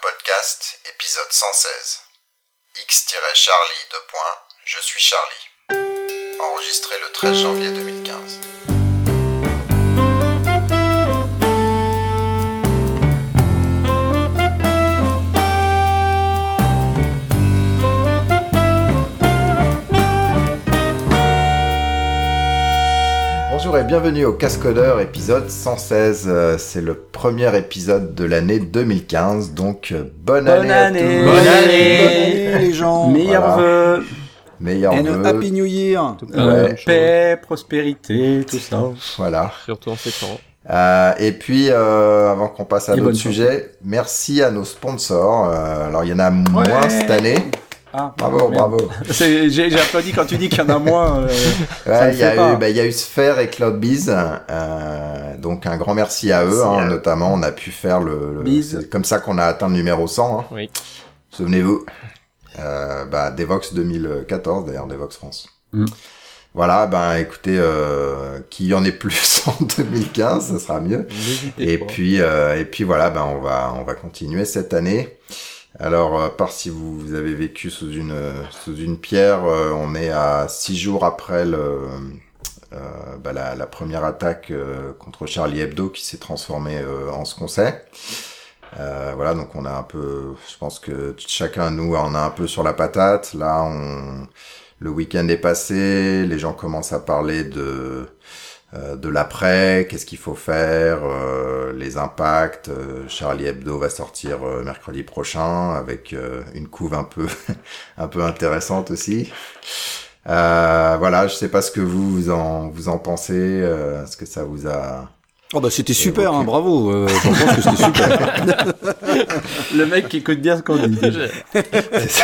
Podcast, épisode 116. X-Charlie 2. Je suis Charlie. Enregistré le 13 janvier 2015. Bonjour et bienvenue au Cascodeur épisode 116. Euh, C'est le premier épisode de l'année 2015, donc euh, bonne, Bonne année, à année. tous. Bonne Bonne année. année les gens Meilleurs Voilà. vœux, Meilleurs And vœux. Happy New Year Ouais. paix, prospérité, tout ça. Voilà. Surtout en ces temps. Euh, et puis, euh, avant qu'on passe à Et d'autres sujets, merci à nos sponsors. Euh, alors, il y en a moins Ouais. cette année. Ah, Bravo, bravo. C'est- J'ai j'ai applaudi quand tu dis qu'il y en a moins. euh, ça Ouais, il y bah, il y a eu Sphere et CloudBees. Euh, donc, un grand merci à eux, hein, notamment. On a pu faire le, le- comme ça qu'on a atteint le numéro 100. Hein. Oui. Souvenez-vous. Euh, bah, Devox 2014, d'ailleurs, Devox France. Mm. Voilà, ben écoutez, euh, qu'il y en ait plus en 2015, ça sera mieux. Et puis, euh, et puis voilà, ben on va, on va continuer cette année. Alors, à part si vous, vous avez vécu sous une, sous une pierre, euh, on est à six jours après le, euh, bah, la, la première attaque euh, contre Charlie Hebdo qui s'est transformée euh, en ce qu'on sait. Euh, voilà, donc on a un peu, je pense que chacun nous en a un peu sur la patate. Là, on, le week-end est passé, les gens commencent à parler de euh, de l'après, qu'est-ce qu'il faut faire, euh, les impacts. euh, Charlie Hebdo va sortir euh, mercredi prochain avec euh, une couve un peu un peu intéressante aussi. Euh, voilà, je sais pas ce que vous vous en vous en pensez, euh, ce que ça vous a. Oh bah c'était super, Évoqué. hein, bravo euh, Je pense que c'était super Le mec qui écoute bien ce qu'on dit.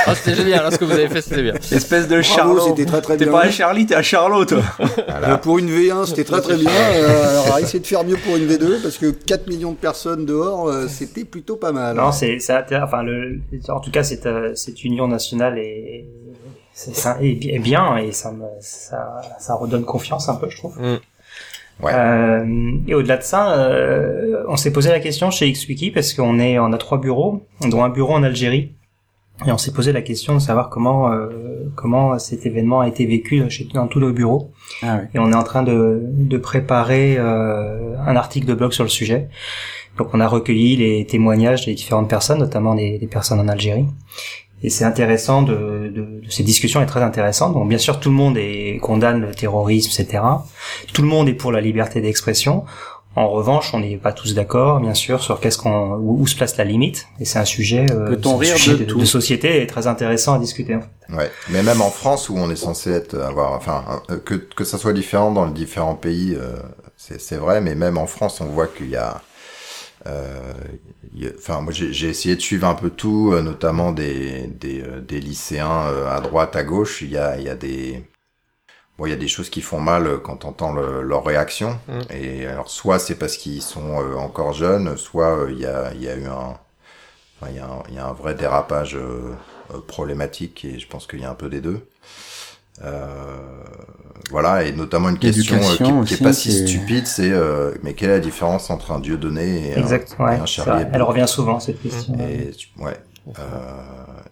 Ah, c'était génial, hein, ce que vous avez fait, c'était bien. Espèce de Bravo, Charlot. c'était très très T'es bien pas à Charlie, t'es à Charlot, toi. Euh, Pour une V1 c'était très très bien euh, Alors essayez de faire mieux pour une V2 Parce que 4 millions de personnes dehors euh, C'était plutôt pas mal Non, c'est, c'est enfin, le, en tout cas, cette, euh, cette union nationale est, c'est, bien et ça me, ça, ça redonne confiance un peu, je trouve. Mm. Ouais. Euh, et au-delà de ça, euh, on s'est posé la question chez XWiki parce qu'on est, on a trois bureaux, dont un bureau en Algérie. Et on s'est posé la question de savoir comment, euh, comment cet événement a été vécu chez, dans tous nos bureaux. Ah oui. Et on est en train de, de préparer un article de blog sur le sujet. Donc on a recueilli les témoignages des différentes personnes, notamment des, des personnes en Algérie. Et c'est intéressant de, de, de- ces discussions est très intéressante. Donc bien sûr tout le monde est, condamne le terrorisme, etc. Tout le monde est pour la liberté d'expression. En revanche, on n'est pas tous d'accord, bien sûr, sur qu'est-ce qu'on où, où se place la limite. Et c'est un sujet, euh, un rire sujet de de, société et très intéressant à discuter. en fait. Ouais, mais même en France où on est censé être avoir, enfin euh, que que ça soit différent dans les différents pays, euh, c'est c'est vrai, mais même en France on voit qu'il y a, euh, il y a- enfin moi j'ai essayé de suivre un peu tout, euh, notamment des des, euh, des lycéens euh, à droite, à gauche, il y a il y a des Bon, il y a des choses qui font mal euh, quand on entend le- leur réaction. Mm. Et alors, soit c'est parce qu'ils sont euh, encore jeunes, soit euh, il y, a, il y a eu un, enfin, il y a un, il y a un vrai dérapage euh, euh, problématique et je pense qu'il y a un peu des deux. Euh, voilà, et notamment une question euh, qui, L'éducation qui est aussi, pas si stupide, c'est euh, mais quelle est la différence entre un dieu donné et Exact. un, Ouais, et un Elle revient souvent cette question. et ouais. Euh,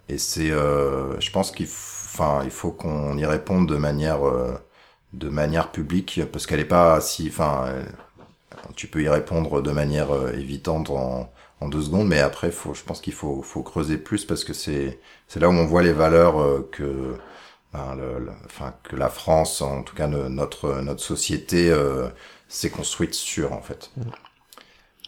et c'est, euh, je pense qu'il, enfin, il faut qu'on y réponde de manière, euh, de manière publique, parce qu'elle est pas si, enfin, tu peux y répondre de manière euh, évidente en, en deux secondes, mais après, faut, je pense qu'il faut, faut creuser plus parce que c'est, c'est là où on voit les valeurs euh, que, ben, le- le- enfin, que la France, en tout cas no- notre, notre société, euh, s'est construite sur, en fait.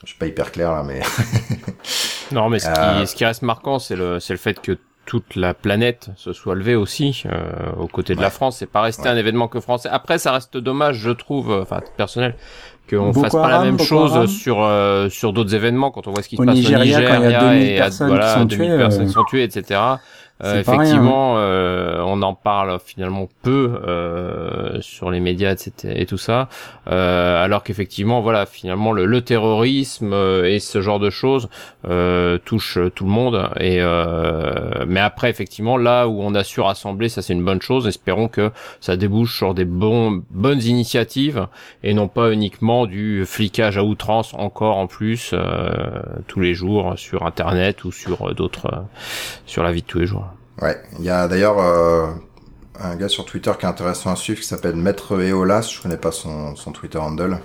Je suis pas hyper clair là, mais Non, mais ce qui, Euh. ce qui reste marquant, c'est le, c'est le fait que toute la planète se soit levée aussi euh, aux côtés de la Ouais. France. C'est pas resté Ouais. un événement que français. Après, ça reste dommage, je trouve, euh, enfin personnel, qu'on fasse pas la même Boko chose Haram. sur euh, sur d'autres événements quand on voit ce qui se Au passe Nigeria, au Nigeria quand il y a 2000 et à- personnes voilà, qui sont 2000 tuées, personnes euh. qui sont tuées, etc. Rien, effectivement, euh, on en parle finalement peu euh, sur les médias, etc. et tout ça, euh, alors qu'effectivement, voilà, finalement, le, le terrorisme euh, et ce genre de choses euh, touchent tout le monde. Et euh, mais après, effectivement, là où on a su rassembler, ça c'est une bonne chose. Espérons que ça débouche sur des bons, bonnes initiatives et non pas uniquement du flicage à outrance encore en plus euh, tous les jours sur Internet ou sur d'autres, euh, sur la vie de tous les jours. Ouais, il y a d'ailleurs euh, un gars sur Twitter qui est intéressant à suivre qui s'appelle Maître Eolas. Je connais pas son, son Twitter handle,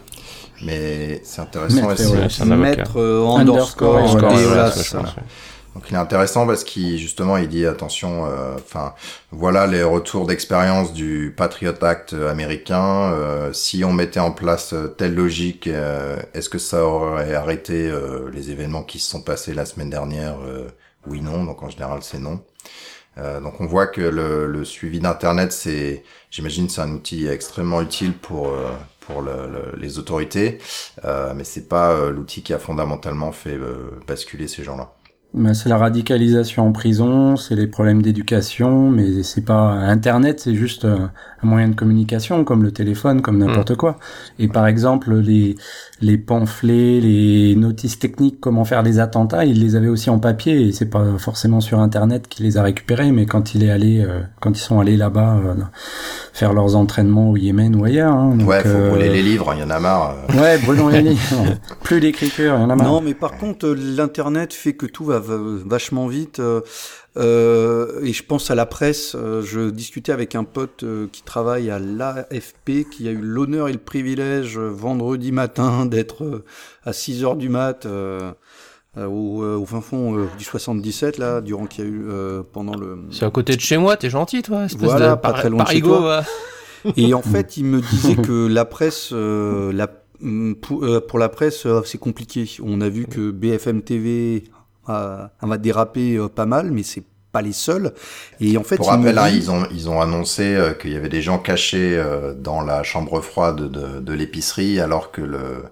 mais c'est intéressant. Maître avocat. Mettre euh, Underscore, Ouais, Eolas. ouais, ouais. Donc il est intéressant parce qu'il justement il dit attention, euh, enfin voilà les retours d'expérience du Patriot Act américain. euh, si on mettait en place euh, telle logique, euh, est-ce que ça aurait arrêté euh, les événements qui se sont passés la semaine dernière Euh, Oui non, donc en général c'est non. Euh, donc on voit que le, suivi d'internet c'est, j'imagine c'est un outil extrêmement utile pour euh, pour le- le- les autorités, euh, mais c'est pas euh, l'outil qui a fondamentalement fait basculer ces gens-là. Ben, c'est la radicalisation en prison, c'est les problèmes d'éducation, mais c'est pas Internet, c'est juste euh, un moyen de communication comme le téléphone, comme n'importe quoi. Et par exemple, les les pamphlets, les notices techniques, comment faire des attentats, il les avait aussi en papier et c'est pas forcément sur Internet qu'il les a récupérés, mais quand il est allé, euh, quand ils sont allés là-bas euh, faire leurs entraînements au Yémen ou ailleurs. Hein, donc, ouais, faut euh, brûler les livres, il y en a marre. Ouais, brûlons les livres. Plus d'écriture, il y en a marre. Non, mais par contre, l'internet fait que tout va- vachement vite. euh, euh, et je pense à la presse. euh, je discutais avec un pote euh, qui travaille à l'AFP, qui a eu l'honneur et le privilège euh, vendredi matin d'être euh, à 6 heures du mat. euh, euh, au, euh, au fin fond euh, du 77 là, durant qu'il y a eu euh, pendant le. C'est à côté de chez moi, t'es gentil, toi. espèce Voilà, de pas très loin de chez toi. Et en fait, il me disait que la presse, euh, la, mm, pour, euh, la presse, euh, c'est compliqué. On a vu que BFM TV a, a dérapé euh, pas mal, mais c'est pas les seuls. Et en fait, Pour il me rappel, hein, dit- ils ont ils ont annoncé euh, qu'il y avait des gens cachés euh, dans la chambre froide de, de l'épicerie, alors que le-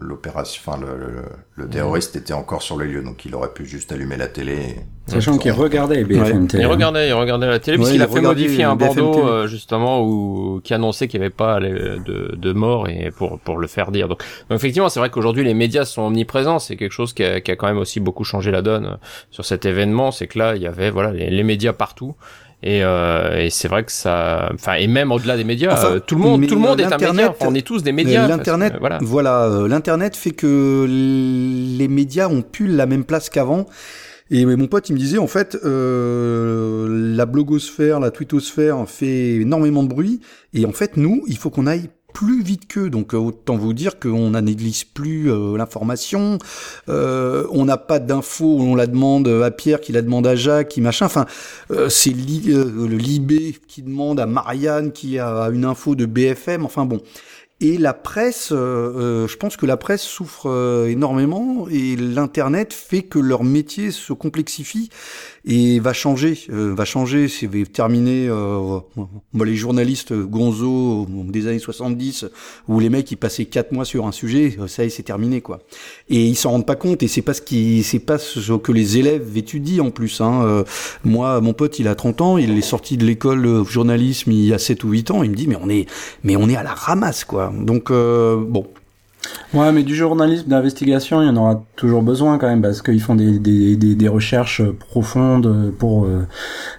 l'opération, enfin le, le, le terroriste était encore sur les lieux, donc il aurait pu juste allumer la télé. et- Sachant qu'ils regardaient BFM TV. Il regardait, il regardait la télé, Ouais, puisqu'il il a fait regardait modifier un BFM bandeau, TV. euh, justement, où, qui annonçait qu'il n'y avait pas les- de, de mort et pour, pour le faire dire. Donc, donc effectivement, c'est vrai qu'aujourd'hui, les médias sont omniprésents. C'est quelque chose qui a, qui a quand même aussi beaucoup changé la donne euh, sur cet événement. C'est que là, il y avait, voilà, les, les médias partout. Et, euh, et c'est vrai que ça, enfin, et même au-delà des médias, Enfin, euh, tout le monde, tout le monde est un média. On est tous des médias. Que, L'internet, voilà. voilà, euh, l'internet fait que les médias ont plus la même place qu'avant. Et mon pote, il me disait en fait, euh, la blogosphère, la twittosphère fait énormément de bruit. Et en fait, nous, il faut qu'on aille plus vite qu'eux. Donc euh, autant vous dire qu'on n'analyse plus euh, l'information. Euh, on n'a pas d'infos, on la demande à Pierre, qui la demande à Jacques, qui machin. Enfin, euh, c'est li- euh, le Libé qui demande à Marianne, qui a une info de BFM. Enfin bon. Et la presse, euh, je pense que la presse souffre énormément et l'internet fait que leur métier se complexifie et va changer, euh, va changer, c'est terminer. Euh, les journalistes gonzo des années 70 où les mecs ils passaient quatre mois sur un sujet, euh, ça y est, c'est terminé quoi. Et ils s'en rendent pas compte et c'est pas ce qui, c'est pas ce que les élèves étudient en plus. Hein. Euh, moi, mon pote, il a 30 ans, il est sorti de l'école journalisme il y a 7 ou 8 ans, il me dit mais on est, mais on est à la ramasse quoi. Donc euh, bon, Ouais, mais du journalisme d'investigation, il y en aura toujours besoin quand même, parce qu'ils font des, des, des, des recherches profondes pour euh,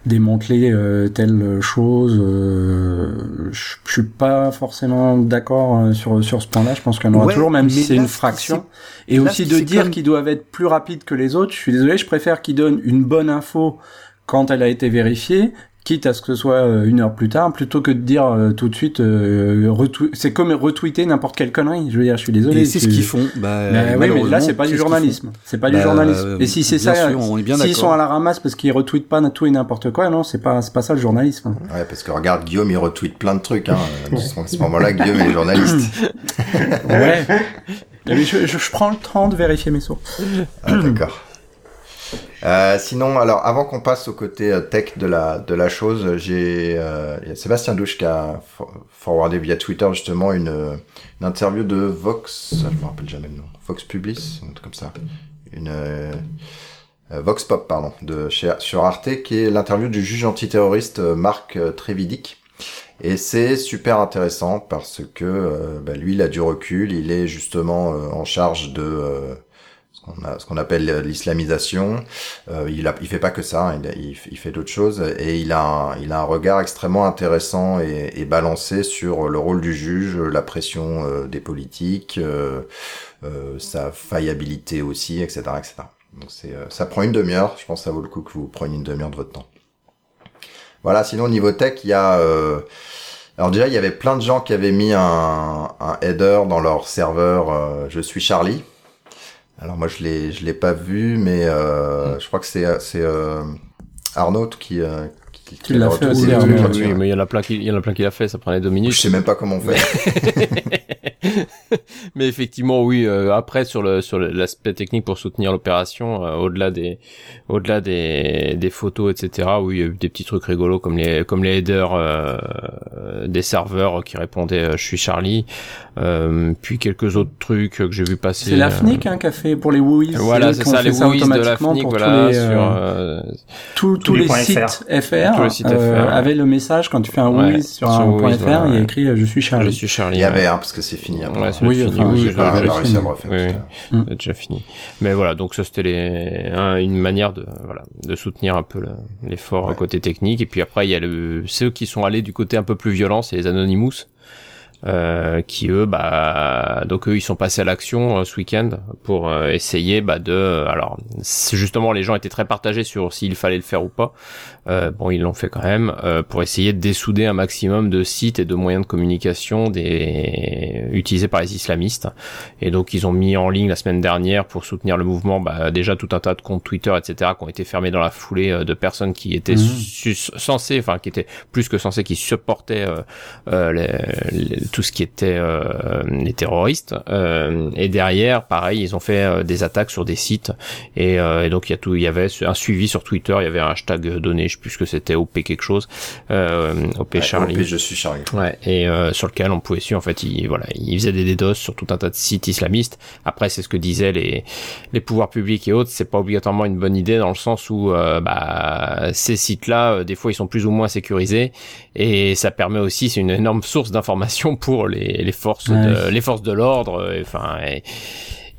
démanteler euh, telle chose. euh, je suis pas forcément d'accord euh, sur, sur ce point-là. Je pense qu'il y en aura Ouais, toujours, même si c'est une fraction. Et là, aussi de dire comme- qu'ils doivent être plus rapides que les autres. Je suis désolé, je préfère qu'ils donnent une bonne info quand elle a été vérifiée, quitte à ce que ce soit euh, une heure plus tard, plutôt que de dire euh, tout de suite, euh, c'est comme retweeter n'importe quelle connerie. Je veux dire, je suis désolé. et c'est ce qu'ils font. Bah, mais oui, mais là c'est pas du journalisme. C'est pas Bah, du journalisme. euh, Et si c'est ça, sûr, on est bien s'ils sont à la ramasse parce qu'ils retweetent pas tout et n'importe quoi, non, c'est pas c'est pas ça le journalisme. Ouais, parce que regarde, Guillaume, il retweet plein de trucs. Hein. À ce moment-là, Guillaume est journaliste. Ouais. Mais je, je, je prends le temps de vérifier mes sources. Ah, D'accord. Euh, sinon, alors avant qu'on passe au côté euh, tech de la de la chose, j'ai euh, il y a Sébastien Douche qui a for- forwardé via Twitter justement une, euh, une interview de Vox, je me rappelle jamais le nom, Vox Publis, un truc comme ça, une euh, Vox Pop, pardon, de chez, sur Arte, qui est l'interview du juge antiterroriste Marc Trévidic. Et c'est super intéressant parce que bah, lui, il a du recul, il est justement en charge de ce qu'on appelle l'islamisation. Euh, il, a, il fait pas que ça, hein, il, il, fait d'autres choses et il a, un, il a un regard extrêmement intéressant et, et, balancé sur le rôle du juge, la pression euh, des politiques, euh, euh, sa faillibilité aussi, etc., etc. Donc c'est, euh, ça prend une demi-heure. Je pense que ça vaut le coup que vous preniez une demi-heure de votre temps. Voilà. Sinon au niveau tech, il y a alors déjà, il y avait plein de gens qui avaient mis un, un header dans leur serveur Je suis Charlie. Alors moi je l'ai je l'ai pas vu, mais euh, hmm. je crois que c'est c'est euh, Arnaud qui euh, qui, qui l'a fait aussi. Oui, mais il y en a plein qui il y en a plein qui l'a fait. Ça prenait deux minutes. Je sais même pas comment on fait. mais effectivement, oui. Euh, après, sur le sur l'aspect technique pour soutenir l'opération, euh, au-delà des au-delà des des photos, etc. Oui, il y a eu des petits trucs rigolos comme les comme les headers euh, des serveurs qui répondaient "Je suis Charlie", puis quelques autres trucs que j'ai vu passer. C'est la FNIC hein, qui a fait pour les WUIs. Voilà, c'est ça, les WUIs de la FNIC. Voilà, sur tous, tous, les, sites FR, tous les sites FR avaient le message quand tu fais un WUIS sur un point .fr, il y a écrit "Je suis Charlie". Je suis Charlie. Il y avait un parce que c'est fini. Ouais, oui, fini. Enfin, oui, pas, pas réussi à refaire. Oui, c'est déjà fini. Mais voilà, donc ça c'était les, une manière de, voilà, de soutenir un peu l'effort ouais. côté technique. Et puis après, il y a le, ceux qui sont allés du côté un peu plus violent, c'est les Anonymous. Euh, qui eux bah donc eux ils sont passés à l'action euh, ce week-end pour euh, essayer bah de alors justement les gens étaient très partagés sur s'il fallait le faire ou pas euh, bon, ils l'ont fait quand même euh, pour essayer de dessouder un maximum de sites et de moyens de communication des utilisés par les islamistes. Et donc, ils ont mis en ligne la semaine dernière pour soutenir le mouvement, bah, déjà tout un tas de comptes Twitter, etc., qui ont été fermés dans la foulée euh, de personnes qui étaient mmh. censées, enfin, qui étaient plus que censées, qui supportaient euh, les, tout ce qui était les terroristes. et derrière, pareil, ils ont fait des attaques sur des sites. Et, et donc, il y a tout, il y avait un suivi sur Twitter, il y avait un hashtag donné, je plus que c'était OP quelque chose, euh, OP Charlie. OP je suis Charlie. Ouais, et euh, sur lequel on pouvait suivre en fait, il voilà, il faisait des DDoS sur tout un tas de sites islamistes. Après, c'est ce que disaient les les pouvoirs publics et autres, c'est pas obligatoirement une bonne idée dans le sens où euh, bah ces sites-là, euh, des fois, ils sont plus ou moins sécurisés et ça permet aussi, c'est une énorme source d'information pour les les forces de, les forces de l'ordre, enfin. Et,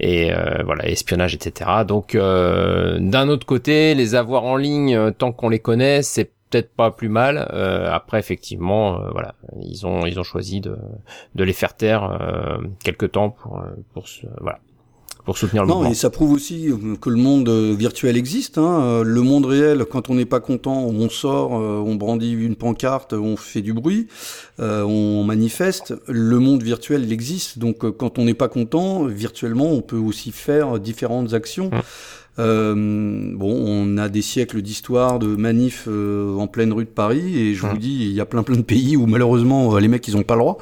et euh, voilà espionnage etc donc euh, d'un autre côté les avoir en ligne euh, tant qu'on les connaît c'est peut-être pas plus mal après effectivement voilà ils ont ils ont choisi de de les faire taire quelque temps pour pour voilà pour soutenir le non, et ça prouve aussi euh, que le monde euh, virtuel existe. Hein. Euh, le monde réel, quand on n'est pas content, on sort, on brandit une pancarte, on fait du bruit, on manifeste. Le monde virtuel, il existe. Donc, quand on n'est pas content, virtuellement, on peut aussi faire différentes actions. Mmh. Euh, bon, on a des siècles d'histoire de manifs en pleine rue de Paris, et je vous mmh. dis, il y a plein plein de pays où malheureusement les mecs ils ont pas le droit.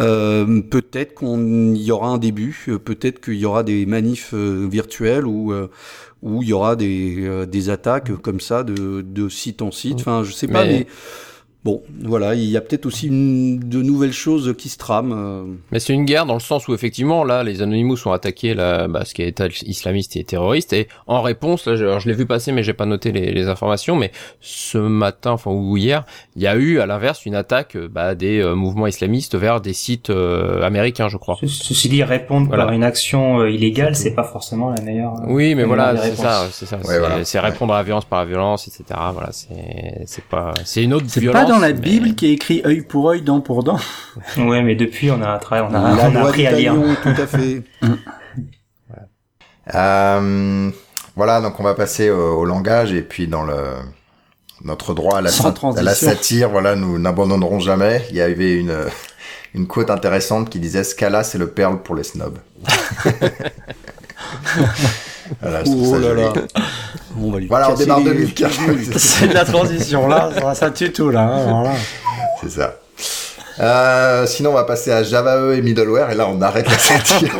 Euh, peut-être qu'on y aura un début, euh, peut-être qu'il y aura des manifs euh, virtuels ou où il y aura des, des attaques comme ça de, de site en site. Enfin, je sais pas, mais Bon, voilà, il y a peut-être aussi une, de nouvelles choses qui se trament. Euh. Mais c'est une guerre dans le sens où effectivement, là, les Anonymous ont attaqué la, bah, ce qui est État islamiste et terroriste, et en réponse, là, je, je l'ai vu passer, mais j'ai pas noté les, les, informations, mais ce matin, enfin ou hier, il y a eu à l'inverse une attaque bah, des euh, mouvements islamistes vers des sites euh, américains, je crois. Ceci dit, répondre par une action illégale, c'est pas forcément la meilleure. Oui, mais voilà, c'est ça, c'est ça, c'est répondre à la violence par la violence, etc. Voilà, c'est c'est pas, c'est une autre violence dans la Bible qui est écrit œil pour œil, dent pour dent. ouais, mais depuis on a un travail, on a, on a appris à lire. tout à fait. euh, voilà, donc on va passer au, au, langage et puis dans le notre droit à la, à la satire, voilà, nous n'abandonnerons jamais. Il y avait une une quote intéressante qui disait Scala, c'est le perle pour les snobs. voilà, oh là là. On va lui voilà, on démarre 2015. C'est de la transition là, ça, ça tue tout là. Hein, voilà. C'est ça. Euh, sinon, on va passer à Java E et middleware, et là, on arrête la satire.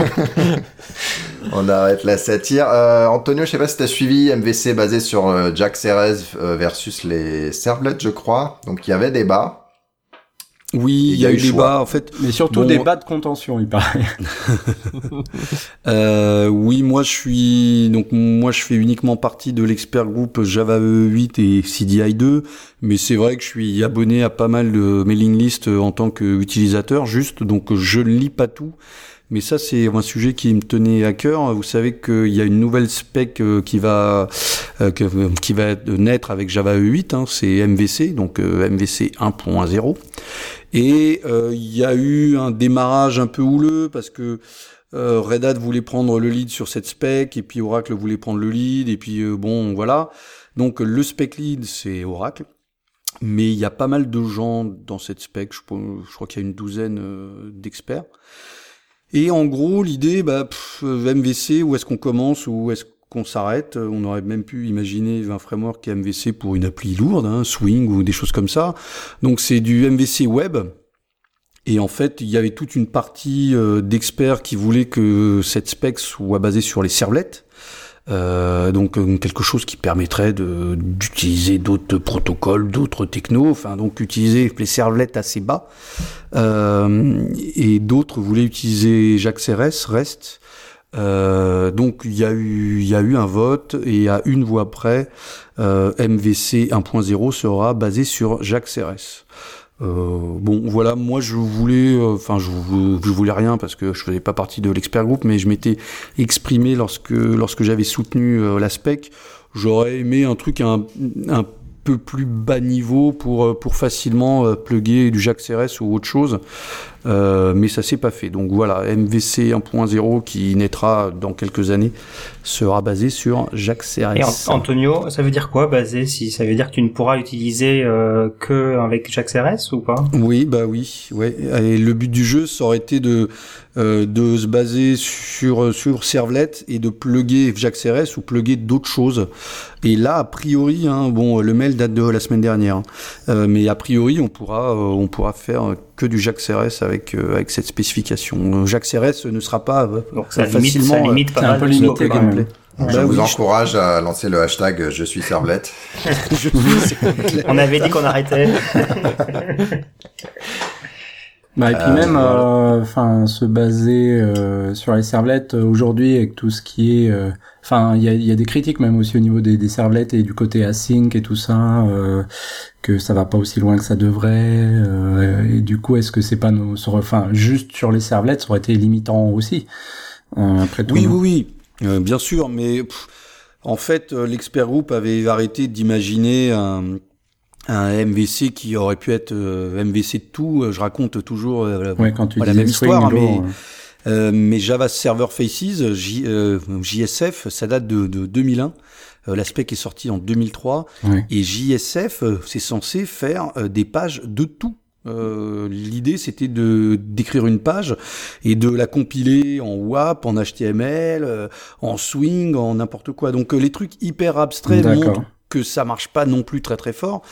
on arrête la satire. Euh, Antonio, je sais pas si tu as suivi MVC basé sur euh, Jack Ceres euh, versus les servlets, je crois. Donc, il y avait débat. Oui, il y, a eu des bas en fait. Mais surtout des bas de contention, il paraît. euh, oui, moi je suis donc moi je fais uniquement partie de l'expert groupe Java 8 et CDI 2, mais c'est vrai que je suis abonné à pas mal de mailing list en tant qu'utilisateur, juste donc je ne lis pas tout. Mais ça, c'est un sujet qui me tenait à cœur. Vous savez qu'il y a une nouvelle spec euh, qui va euh, qui va naître avec Java 8, hein, c'est MVC, donc MVC 1.0. Et euh, il y a eu un démarrage un peu houleux parce que euh, Red Hat voulait prendre le lead sur cette spec et puis Oracle voulait prendre le lead et puis euh, bon voilà. Donc le spec lead c'est Oracle. Mais il y a pas mal de gens dans cette spec, je, crois qu'il y a une douzaine d'experts. Et en gros, l'idée, bah, MVC, où est-ce qu'on commence, où est-ce qu'on s'arrête. On aurait même pu imaginer un framework MVC pour une appli lourde, hein, Swing ou des choses comme ça. Donc c'est du MVC web. Et en fait, il y avait toute une partie euh, d'experts qui voulaient que cette spec soit basée sur les servlettes. Euh, donc euh, quelque chose qui permettrait d'utiliser d'autres protocoles, d'autres technos, enfin donc utiliser les servlettes assez bas. et d'autres voulaient utiliser JAX-RS, REST, euh, donc il y a eu y a un vote et à une voix près, euh, MVC 1.0 sera basé sur Jacques RS. Euh, bon, voilà, moi je voulais, euh, enfin je, je, voulais rien parce que je faisais pas partie de l'expert groupe, mais je m'étais exprimé lorsque j'avais soutenu euh, la spec. J'aurais aimé un truc un, peu plus bas niveau pour pour facilement plugger du Jacques CRS ou autre chose. Euh, mais ça s'est pas fait. Donc voilà, MVC 1.0 qui naîtra dans quelques années sera basé sur Jacques CRS. Et Antonio, ça veut dire quoi basé Si ça veut dire que tu ne pourras utiliser euh, que avec Jacques CRS ou pas? Oui, bah oui, ouais. Et le but du jeu, ça aurait été de euh, de se baser sur sur Servlet et de plugger Jacques CRS ou plugger d'autres choses. Et là, a priori, hein, bon, le mail date de la semaine dernière, hein, euh, mais a priori, on pourra on pourra faire que du Jacques CRS avec euh, avec cette spécification. Jacques CRS ne sera pas euh, Donc ça facilement limite, ça limite pas un peu limité quand même. Je bah vous encourage à lancer le hashtag je suis servlette. on avait dit qu'on arrêtait. Bah, et puis même, euh, enfin, se baser sur les servlettes aujourd'hui avec tout ce qui est, enfin, il y a, y a, des critiques même aussi au niveau des, des servlettes et du côté async et tout ça que ça va pas aussi loin que ça devrait euh, et du coup est-ce que c'est pas nos enfin juste sur les servlettes ça aurait été limitant aussi euh, après tout, oui oui oui. Euh, bien sûr mais en fait l'expert group avait arrêté d'imaginer un, un MVC qui aurait pu être MVC de tout. Je raconte toujours ouais, quand tu la même histoire mais mais Java Server Faces JSF ça date de, de 2001 euh, l'aspect qui est sorti en 2003. Et JSF, euh, c'est censé faire euh, des pages de tout. L'idée, c'était de d'écrire une page et de la compiler en WAP, en HTML, en Swing, en n'importe quoi. Donc les trucs hyper abstraits montrent que ça marche pas non plus très très fort.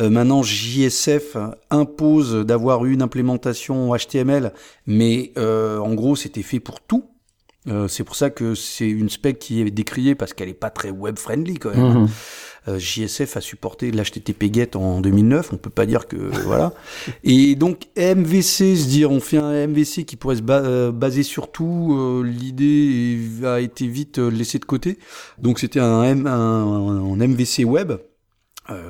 Maintenant, JSF impose d'avoir une implémentation HTML, mais en gros, c'était fait pour tout. Euh, c'est pour ça que c'est une spec qui est décriée parce qu'elle est pas très web friendly quand même. Mhm. Euh, JSF a supporté l'HTTP GET en 2009, on peut pas dire que voilà. Et donc MVC, se dire on fait un MVC qui pourrait se euh, baser sur tout, l'idée a été vite laissée de côté. Donc c'était un, un, un, MVC web.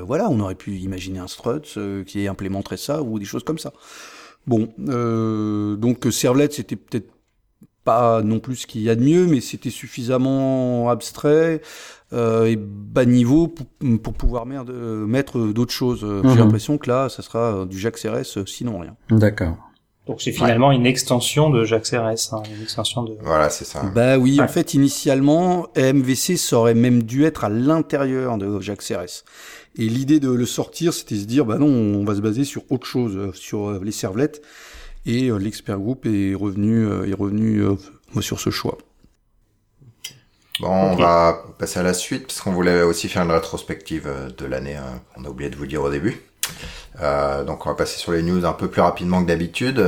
Voilà, on aurait pu imaginer un struts qui implémenterait ça ou des choses comme ça. Bon, donc Servlet c'était peut-être pas non plus ce qu'il y a de mieux, mais c'était suffisamment abstrait euh, et bas niveau pour, pour pouvoir mettre d'autres choses. J'ai mhm. l'impression que là, ça sera du JAX RS, sinon rien. D'accord. Donc c'est finalement une extension de JAX RS, hein, une extension de. Voilà, c'est ça. Bah oui, en fait, initialement, MVC ça aurait même dû être à l'intérieur de JAX RS. Et l'idée de le sortir, c'était se dire, bah non, on va se baser sur autre chose, euh, sur euh, les servlettes et euh, l'expert group est revenu, est revenu sur ce choix. Bon, on va passer à la suite parce qu'on voulait aussi faire une rétrospective de l'année. Hein, on a oublié de vous dire au début. Donc on va passer sur les news un peu plus rapidement que d'habitude.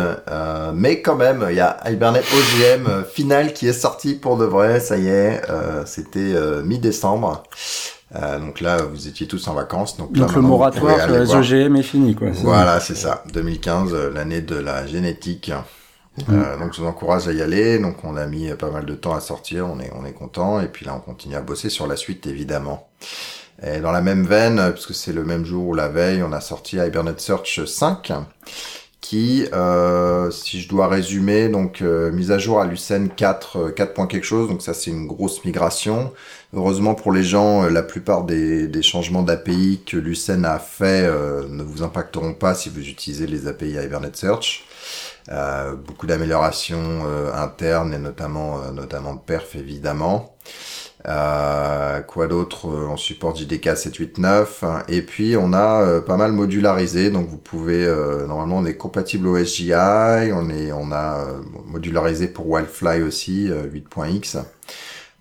Mais quand même, il y a Hibernate OGM final qui est sorti pour de vrai. Ça y est, c'était mi-décembre. Euh, donc là, vous étiez tous en vacances. Donc, donc là, le moratoire sur les. OGM est fini, quoi. Voilà, c'est ça. 2015, euh, l'année de la génétique. Euh, donc je vous encourage à y aller. Donc on a mis pas mal de temps à sortir, on est on est content et puis là on continue à bosser sur la suite évidemment. Et dans la même veine, euh, puisque c'est le même jour ou la veille, on a sorti Hibernate Search 5 qui, euh, si je dois résumer, donc euh, mise à jour à Lucene 4, euh, 4 points quelque chose, donc ça c'est une grosse migration. Heureusement pour les gens, euh, la plupart des, des changements d'API que Lucene a fait euh, ne vous impacteront pas si vous utilisez les API Hibernate Search. Euh, beaucoup d'améliorations euh, internes et notamment euh, notamment de perf évidemment. Euh, quoi d'autre On supporte JDK 789 hein. et puis on a pas mal modularisé. Donc vous pouvez normalement on est compatible au SGI, on est on a modularisé pour Wildfly aussi euh, 8.x.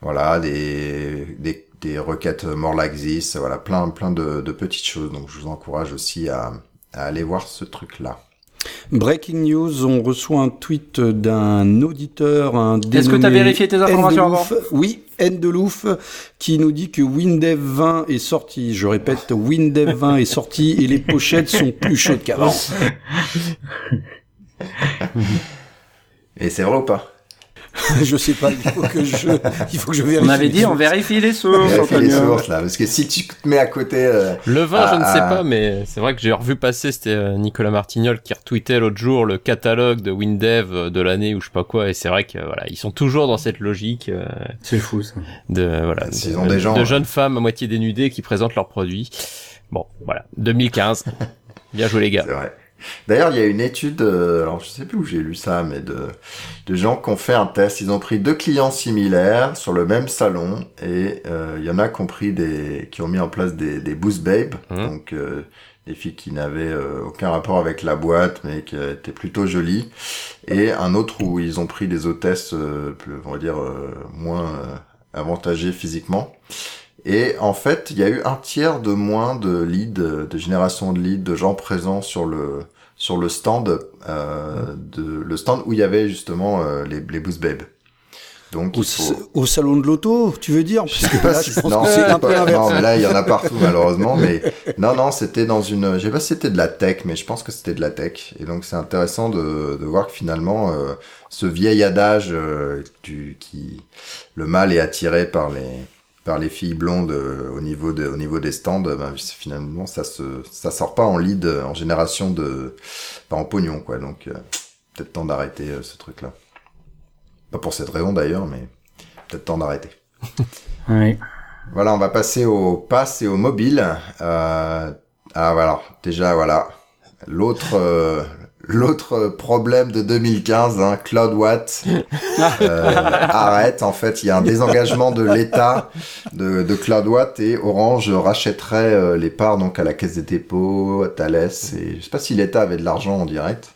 Voilà des des des requêtes this, voilà plein plein de, de petites choses. Donc je vous encourage aussi à, à aller voir ce truc là. Breaking news, on reçoit un tweet d'un auditeur, un Est-ce que tu as vérifié tes informations avant. Oui, Endelouf, qui nous dit que Windev 20 est sorti. Je répète, Windev 20 est sorti et les pochettes sont plus chaudes qu'avant. Et c'est vrai ou pas? je sais pas, il faut que je, il faut que je vérifie. On avait dit, on vérifie les sources. Vérifie les sources là, parce que si tu te mets à côté, euh, Le vin, je ne sais pas, mais c'est vrai que j'ai revu passer, c'était euh, Nicolas Martignol qui retweetait l'autre jour le catalogue de Windev euh, de l'année ou je sais pas quoi, et c'est vrai que euh, voilà, ils sont toujours dans cette logique euh, C'est fou, ça. de voilà, de, ont des gens, de ouais. jeunes femmes à moitié dénudées qui présentent leurs produits. Bon, voilà, 2015. Bien joué les gars. c'est vrai. D'ailleurs, il y a une étude, euh, alors je sais plus où j'ai lu ça, mais de, de gens qui ont fait un test. Ils ont pris deux clients similaires sur le même salon et euh, il y en a qui ont pris des, qui ont mis en place des, des boost babes, Mhm. donc euh, des filles qui n'avaient euh, aucun rapport avec la boîte, mais qui étaient plutôt jolies, et un autre où ils ont pris des hôtesses, euh, on va dire euh, moins euh, avantagées physiquement. Et en fait, il y a eu un tiers de moins de leads, de génération de leads, de gens présents sur le sur le stand, euh, de le stand où il y avait justement euh, les les Boost Babes. Donc Au, faut... au salon de l'auto, tu veux dire? Parce que pas là, si- je pense non, que c'est un peu non, mais là il y en a partout malheureusement. Mais non, non, c'était dans une. Je sais pas si c'était de la tech, mais je pense que c'était de la tech. Et donc c'est intéressant de, de voir que finalement euh, ce vieil adage euh, du qui le mal est attiré par les par les filles blondes euh, au niveau de au niveau des stands. Ben, finalement ça se ça sort pas en lead euh, en génération de pas en pognon quoi. Donc euh, peut-être temps d'arrêter euh, ce truc là. Pas pour cette raison d'ailleurs, mais peut-être temps d'arrêter. Oui. Voilà, on va passer au pass et au mobile. Euh, ah voilà, déjà voilà. L'autre euh, l'autre problème de 2015, hein, CloudWatt euh, arrête. En fait, il y a un désengagement de l'État de, de CloudWatt et Orange rachèterait euh, les parts donc à la Caisse des dépôts, à Thales. Et je sais pas si l'État avait de l'argent en direct.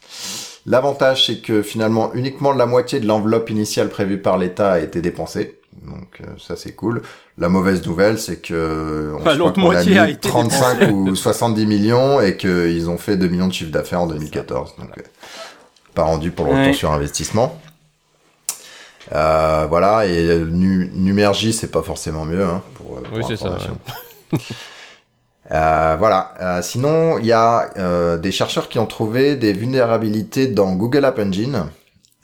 L'avantage, c'est que finalement, uniquement la moitié de l'enveloppe initiale prévue par l'État a été dépensée. Donc euh, ça, c'est cool. La mauvaise nouvelle, c'est que on se l'autre moitié a mis été 35 ou 70 millions et qu'ils ont fait 2 millions de chiffre d'affaires en 2014. Donc, euh, pas rendu pour le retour Ouais. sur investissement. Euh, voilà, et euh, nu Numergy, c'est pas forcément mieux. Hein, pour, euh, Oui, c'est ça. Euh, voilà. Euh, sinon, il y a euh, des chercheurs qui ont trouvé des vulnérabilités dans Google App Engine.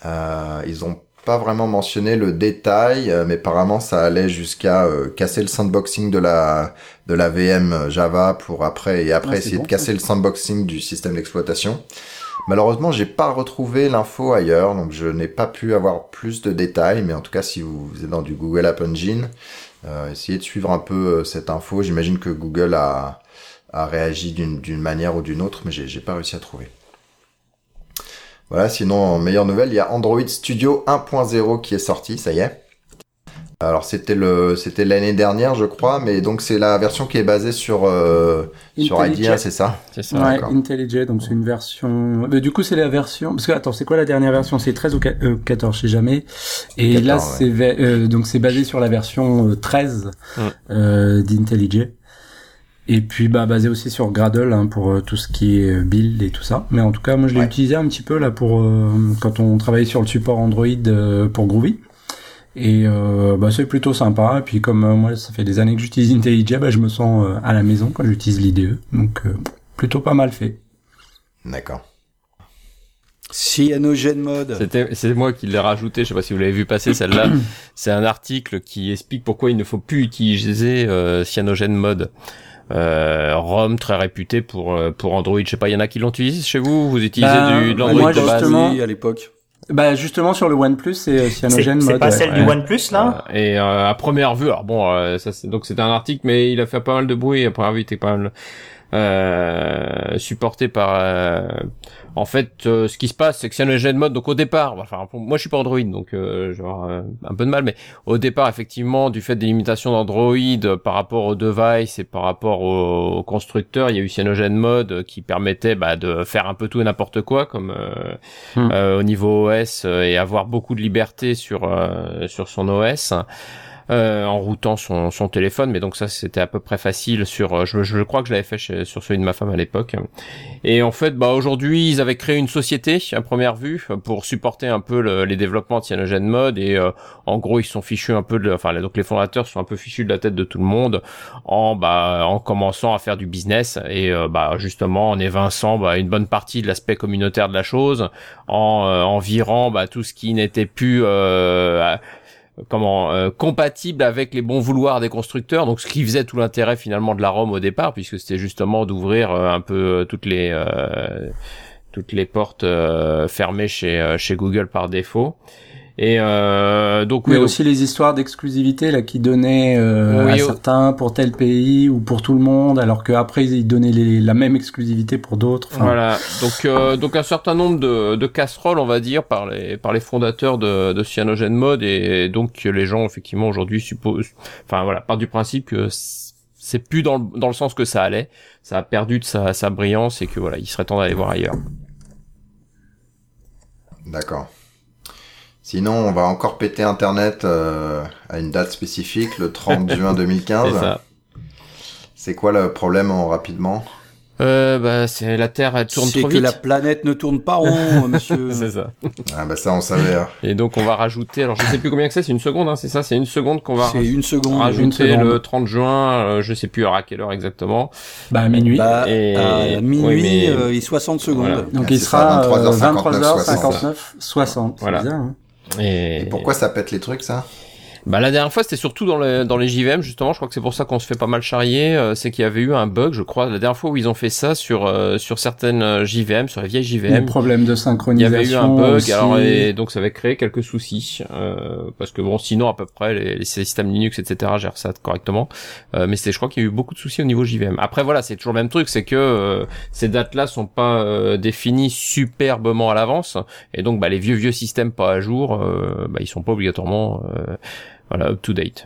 Euh, ils ont pas vraiment mentionné le détail, euh, mais apparemment ça allait jusqu'à euh, casser le sandboxing de la de la VM Java pour après et après Ah, essayer bon, de casser le sandboxing du système d'exploitation. Malheureusement, j'ai pas retrouvé l'info ailleurs, donc je n'ai pas pu avoir plus de détails. Mais en tout cas, si vous êtes dans du Google App Engine, euh, essayez de suivre un peu euh, cette info. J'imagine que Google a, a réagi d'une d'une manière ou d'une autre, mais j'ai pas réussi à trouver. Voilà, sinon, meilleure nouvelle, il y a Android Studio 1.0 qui est sorti, ça y est. Alors c'était le c'était l'année dernière, je crois, mais donc c'est la version qui est basée sur euh, sur IntelliJ. IDEA, c'est ça? C'est ça. Ouais. IntelliJ, donc c'est une version. Mais du coup, c'est la version. Parce que attends, c'est quoi la dernière version? C'est 13 ou qua- euh, 14, je sais jamais. Et 14, là, ouais. c'est euh, donc c'est basé sur la version euh, 13 Mm. euh, d'IntelliJ. Et puis bah basé aussi sur Gradle hein, pour euh, tout ce qui est euh, build et tout ça. Mais en tout cas, moi je l'ai Ouais. utilisé un petit peu là pour euh, quand on travaillait sur le support Android euh, pour Groovy. Et euh, bah, c'est plutôt sympa. Et puis comme euh, moi, ça fait des années que j'utilise IntelliJ, bah, je me sens euh, à la maison quand j'utilise l'IDE. Donc euh, plutôt pas mal fait. D'accord. Cyanogen Mode. C'était, c'est moi qui l'ai rajouté. Je sais pas si vous l'avez vu passer celle-là. c'est un article qui explique pourquoi il ne faut plus utiliser euh, Cyanogen Mode. Euh, ROM très réputé pour euh, pour Android. Je sais pas, il y en a qui l'ont utilisé chez vous. Vous utilisez Bah, du de l'Android moi, de base justement- à l'époque. Bah justement sur le OnePlus, c'est euh, C'est Cyanogen c'est Mode. pas ouais. celle ouais. du OnePlus là? Et euh, à première vue, alors bon, euh, ça c'est donc c'était un article, mais il a fait pas mal de bruit. À première vue, il était pas mal euh, supporté par. En fait, euh, ce qui se passe, c'est que Cyanogen Mode, donc au départ, enfin, pour- moi je suis pas Android, donc euh, genre euh, un peu de mal, mais au départ, effectivement, du fait des limitations d'Android euh, par rapport aux devices et par rapport aux, aux constructeurs, il y a eu Cyanogen Mode euh, qui permettait bah, de faire un peu tout et n'importe quoi, comme euh, Hmm. euh, au niveau OS et avoir beaucoup de liberté sur euh, sur son OS. Euh, en routant son, son téléphone, mais donc ça c'était à peu près facile sur. euh, Je, je crois que je l'avais fait chez- sur celui de ma femme à l'époque. Et en fait, bah aujourd'hui ils avaient créé une société à première vue pour supporter un peu le- les développements de Cyanogen Mode et euh, en gros ils sont fichus un peu de, enfin donc les fondateurs sont un peu fichus de la tête de tout le monde en bah en commençant à faire du business et euh, bah justement en évinçant bah, une bonne partie de l'aspect communautaire de la chose, en, euh, en virant bah, tout ce qui n'était plus euh, comment euh, compatible avec les bons vouloirs des constructeurs. Donc ce qui faisait tout l'intérêt finalement de la ROM au départ puisque c'était justement d'ouvrir euh, un peu euh, toutes les toutes les portes fermées chez chez Google par défaut et euh, donc Mais oui, aussi les histoires d'exclusivité là qui donnaient euh, Oui, à oh. certains pour tel pays ou pour tout le monde, alors qu'après ils donnaient les- la même exclusivité pour d'autres. Enfin, Voilà, donc euh, donc un certain nombre de, de casseroles, on va dire, par les par les fondateurs de, de Cyanogen Mode et donc les gens effectivement aujourd'hui supposent, enfin voilà, partent du principe que c'est plus dans le, dans le sens que ça allait, ça a perdu de sa, sa brillance et que voilà, il serait temps d'aller voir ailleurs. D'accord. Sinon, on va encore péter Internet euh, à une date spécifique, le 30 juin C'est 2015. ça. C'est quoi le problème en rapidement? Euh, bah c'est la Terre, elle tourne C'est trop que vite. la planète ne tourne pas rond, monsieur. C'est ça. Ah bah ça on savait. hein. Et donc on va rajouter, alors je sais plus combien que c'est, c'est une seconde, hein, c'est ça, c'est une seconde qu'on va C'est une seconde. rajouter seconde. le 30 juin, euh, je sais plus à quelle heure exactement. Bah à minuit. Bah, Et- à minuit oui, mais- euh, et 60 secondes. Voilà. Donc c'est il sera 23h59, 23h59 60. Voilà. C'est bizarre, hein. Et, pourquoi ça pète les trucs ça? Bah la dernière fois c'était surtout dans les dans les JVM justement, je crois que c'est pour ça qu'on se fait pas mal charrier, euh, c'est qu'il y avait eu un bug, je crois, la dernière fois où ils ont fait ça sur euh, sur certaines euh, JVM, sur les vieilles Les JVM. problèmes de Il y synchronisation. avait eu un bug, aussi. alors et donc ça avait créé quelques soucis euh, parce que bon sinon à peu près les, les systèmes Linux etc gèrent ça correctement, Euh, mais c'était je crois qu'il y a eu beaucoup de soucis au niveau JVM. Après voilà c'est toujours le même truc, c'est que euh, ces dates là sont pas euh, définies superbement à l'avance et donc bah les vieux vieux systèmes pas à jour, euh, bah ils sont pas obligatoirement euh, voilà up to date.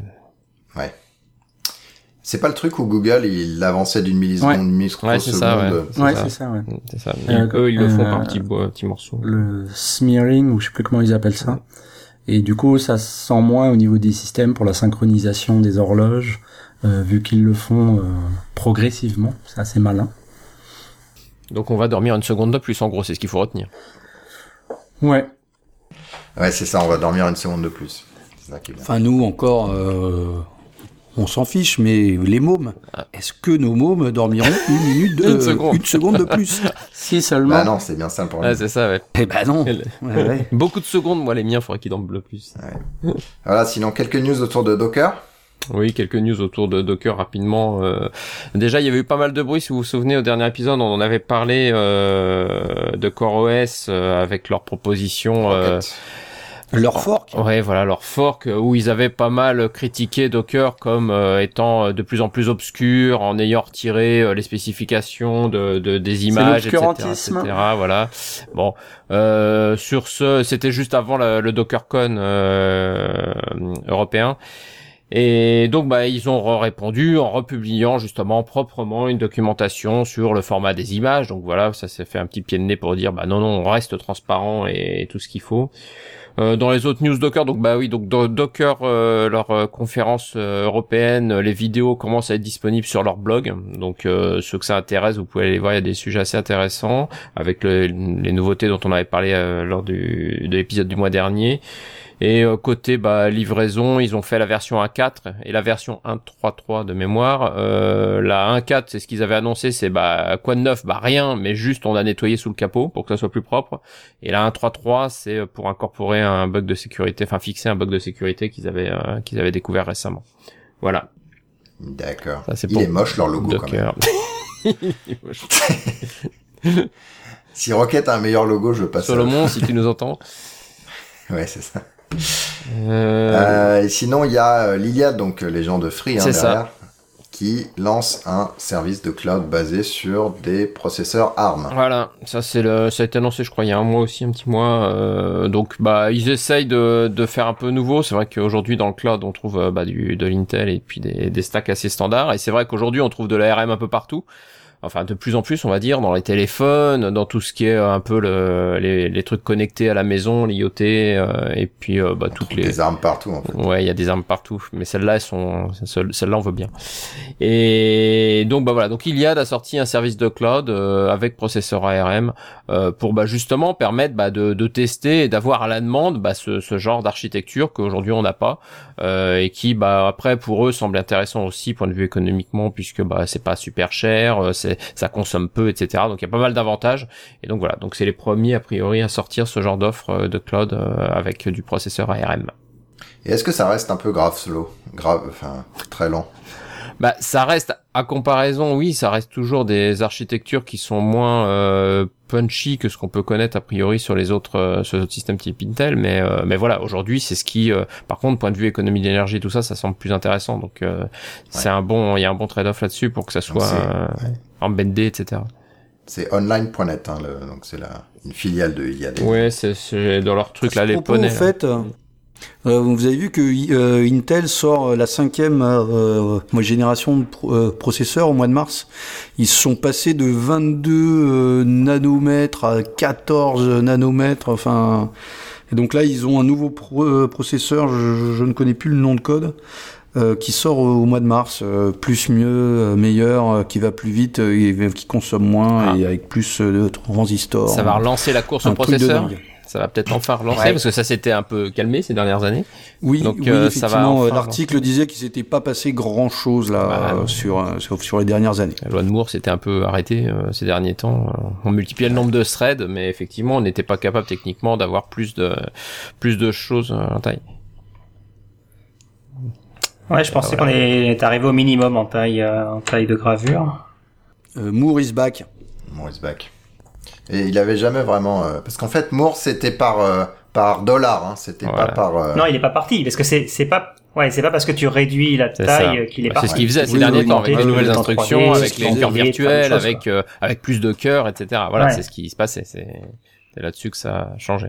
C'est pas le truc où Google il avançait d'une milliseconde, Ouais. une microseconde. Ouais, c'est ça, ouais. C'est Ouais, ça. c'est ça, ouais. C'est ça. Euh, Eux, ils le font euh, par petits, petits morceaux. Le smearing, ou je sais plus comment ils appellent ça. Et du coup, ça se sent moins au niveau des systèmes pour la synchronisation des horloges, euh, vu qu'ils le font euh, progressivement. C'est assez malin. Donc on va dormir une seconde de plus, en gros, c'est ce qu'il faut retenir. Ouais. Ouais, c'est ça, on va dormir une seconde de plus. C'est ça qui est bien. Enfin, nous, encore, euh, on s'en fiche, mais les mômes, est-ce que nos mômes dormiront une minute de, Une seconde. une seconde de plus Si seulement. Bah non, c'est bien ça le problème. Ouais, c'est ça, ouais. Eh ben non. Ouais, ouais. Beaucoup de secondes, moi, les miens, faudrait qu'ils dorment le plus. Voilà, sinon quelques news autour de Docker. Oui, quelques news autour de Docker rapidement. euh. Déjà, il y avait eu pas mal de bruit, si vous vous souvenez, au dernier épisode, on en avait parlé euh, de CoreOS euh, avec leur proposition. euh, Rocket. Leur fork. Ouais, voilà leur fork euh, où ils avaient pas mal critiqué Docker comme euh, étant euh, de plus en plus obscur, en ayant retiré euh, les spécifications de, de des images, etc., l'obscurantisme. etc. Voilà. Bon, euh, sur ce, c'était juste avant la- le DockerCon euh, européen. Et donc, bah, ils ont répondu en republiant justement proprement une documentation sur le format des images. Donc voilà, ça s'est fait un petit pied de nez pour dire, bah non, non, on reste transparent et, tout ce qu'il faut. Euh, dans les autres news Docker, donc bah oui, donc Do- Docker, euh, leur euh, conférence euh, européenne, euh, les vidéos commencent à être disponibles sur leur blog. Donc ceux que ça intéresse, vous pouvez aller voir, il y a des sujets assez intéressants avec le- les nouveautés dont on avait parlé lors de l'épisode du mois dernier. Et euh, côté bah, livraison, ils ont fait la version 1.4 et la version 1.3.3 de mémoire. Euh, la 1.4, c'est ce qu'ils avaient annoncé, c'est bah quoi de neuf? Bah rien, mais juste on a nettoyé sous le capot pour que ça soit plus propre. Et la 1.3.3, c'est pour incorporer un bug de sécurité, enfin fixer un bug de sécurité qu'ils avaient euh, qu'ils avaient découvert récemment. Voilà. D'accord. Il pour est moche leur logo quand même. Docker. Il est moche. Si Rocket a un meilleur logo, je passe. à- Solomon, si tu nous entends. Ouais, c'est ça. Euh, Euh, et sinon, il y a euh, l'Iliade, donc euh, les gens de Free, hein, ça. derrière, qui lance un service de cloud basé sur des processeurs ARM. Voilà, ça c'est le, ça a été annoncé, je crois, il y a un mois aussi, un petit mois. Euh, donc, bah, ils essayent de, de faire un peu nouveau. C'est vrai qu'aujourd'hui dans le cloud, on trouve bah, du de l'Intel et puis des, des stacks assez standards. Et c'est vrai qu'aujourd'hui, on trouve de l'ARM un peu partout. Enfin, de plus en plus, on va dire, dans les téléphones, dans tout ce qui est un peu le, les, les trucs connectés à la maison, l'IoT, euh, et puis euh, bah, toutes les des armes partout, en fait. Ouais, il y a des armes partout, mais celles-là, elles sont, celles- celles-là, on veut bien. Et donc, bah voilà, donc Iliad a sorti un service de cloud euh, avec processeur ARM euh, pour bah justement permettre bah, de, de tester et d'avoir à la demande bah, ce, ce genre d'architecture qu'aujourd'hui on n'a pas euh, et qui, bah après, pour eux, semble intéressant aussi point de vue économiquement puisque bah c'est pas super cher, euh, c'est ça consomme peu, etc. Donc il y a pas mal d'avantages. Et donc voilà, donc c'est les premiers a priori à sortir ce genre d'offre euh, de cloud euh, avec du processeur ARM. Et est-ce que ça reste un peu grave slow Grave, enfin, très lent. Bah, ça reste, à comparaison, oui, ça reste toujours des architectures qui sont moins euh, punchy que ce qu'on peut connaître a priori sur les autres, euh, sur les autres systèmes type Intel. Mais, euh, mais voilà, aujourd'hui, c'est ce qui, euh, par contre, point de vue économie d'énergie, tout ça, ça semble plus intéressant. Donc, euh, c'est un bon, il y a un bon trade-off là-dessus pour que ça soit euh, embedé, etc. C'est online.net, hein, le- donc c'est la, une filiale de Iliad. Ouais, c'est, c'est dans leur truc À là, les propos, poneys. En fait, euh, euh, vous avez vu que euh, Intel sort la cinquième euh, génération de pro- euh, processeurs au mois de mars. Ils sont passés de 22 euh, nanomètres à 14 nanomètres. Enfin, et donc là, ils ont un nouveau pro- euh, processeur. Je, je ne connais plus le nom de code. Euh, qui sort au, au mois de mars, euh, plus mieux, euh, meilleur, euh, qui va plus vite, euh, et qui consomme moins Ah. et avec plus euh, de transistors. Ça va relancer la course au processeur. Ça va peut-être enfin relancer Ouais. parce que ça s'était un peu calmé ces dernières années. Oui, Donc, oui, euh, ça va effectivement, enfin l'article disait qu'il s'était pas passé grand chose là Bah, euh, sur, euh, sur sur les dernières années. La loi de Moore s'était un peu arrêtée euh, ces derniers temps. On multipliait le nombre de threads, mais effectivement, on n'était pas capable techniquement d'avoir plus de plus de choses en taille. Ouais, je pensais qu'on est est arrivé au minimum en taille, euh, en taille de gravure. Euh, Moore is back. Moore is back. Et il avait jamais vraiment... euh, parce qu'en fait, Moore, c'était par, euh, par dollar, hein, c'était Voilà. pas par... euh, Non, il est pas parti parce que c'est c'est pas ouais c'est pas parce que tu réduis la taille qu'il est Bah, parti. c'est ce qu'ils faisaient ces Oui, derniers oui, temps avec les le- nouvelles instructions, 3D, avec les cœurs virtuels, avec avec plus de cœurs, etc. Voilà, Ouais. c'est ce qui se passait. C'est c'est là-dessus que ça a changé.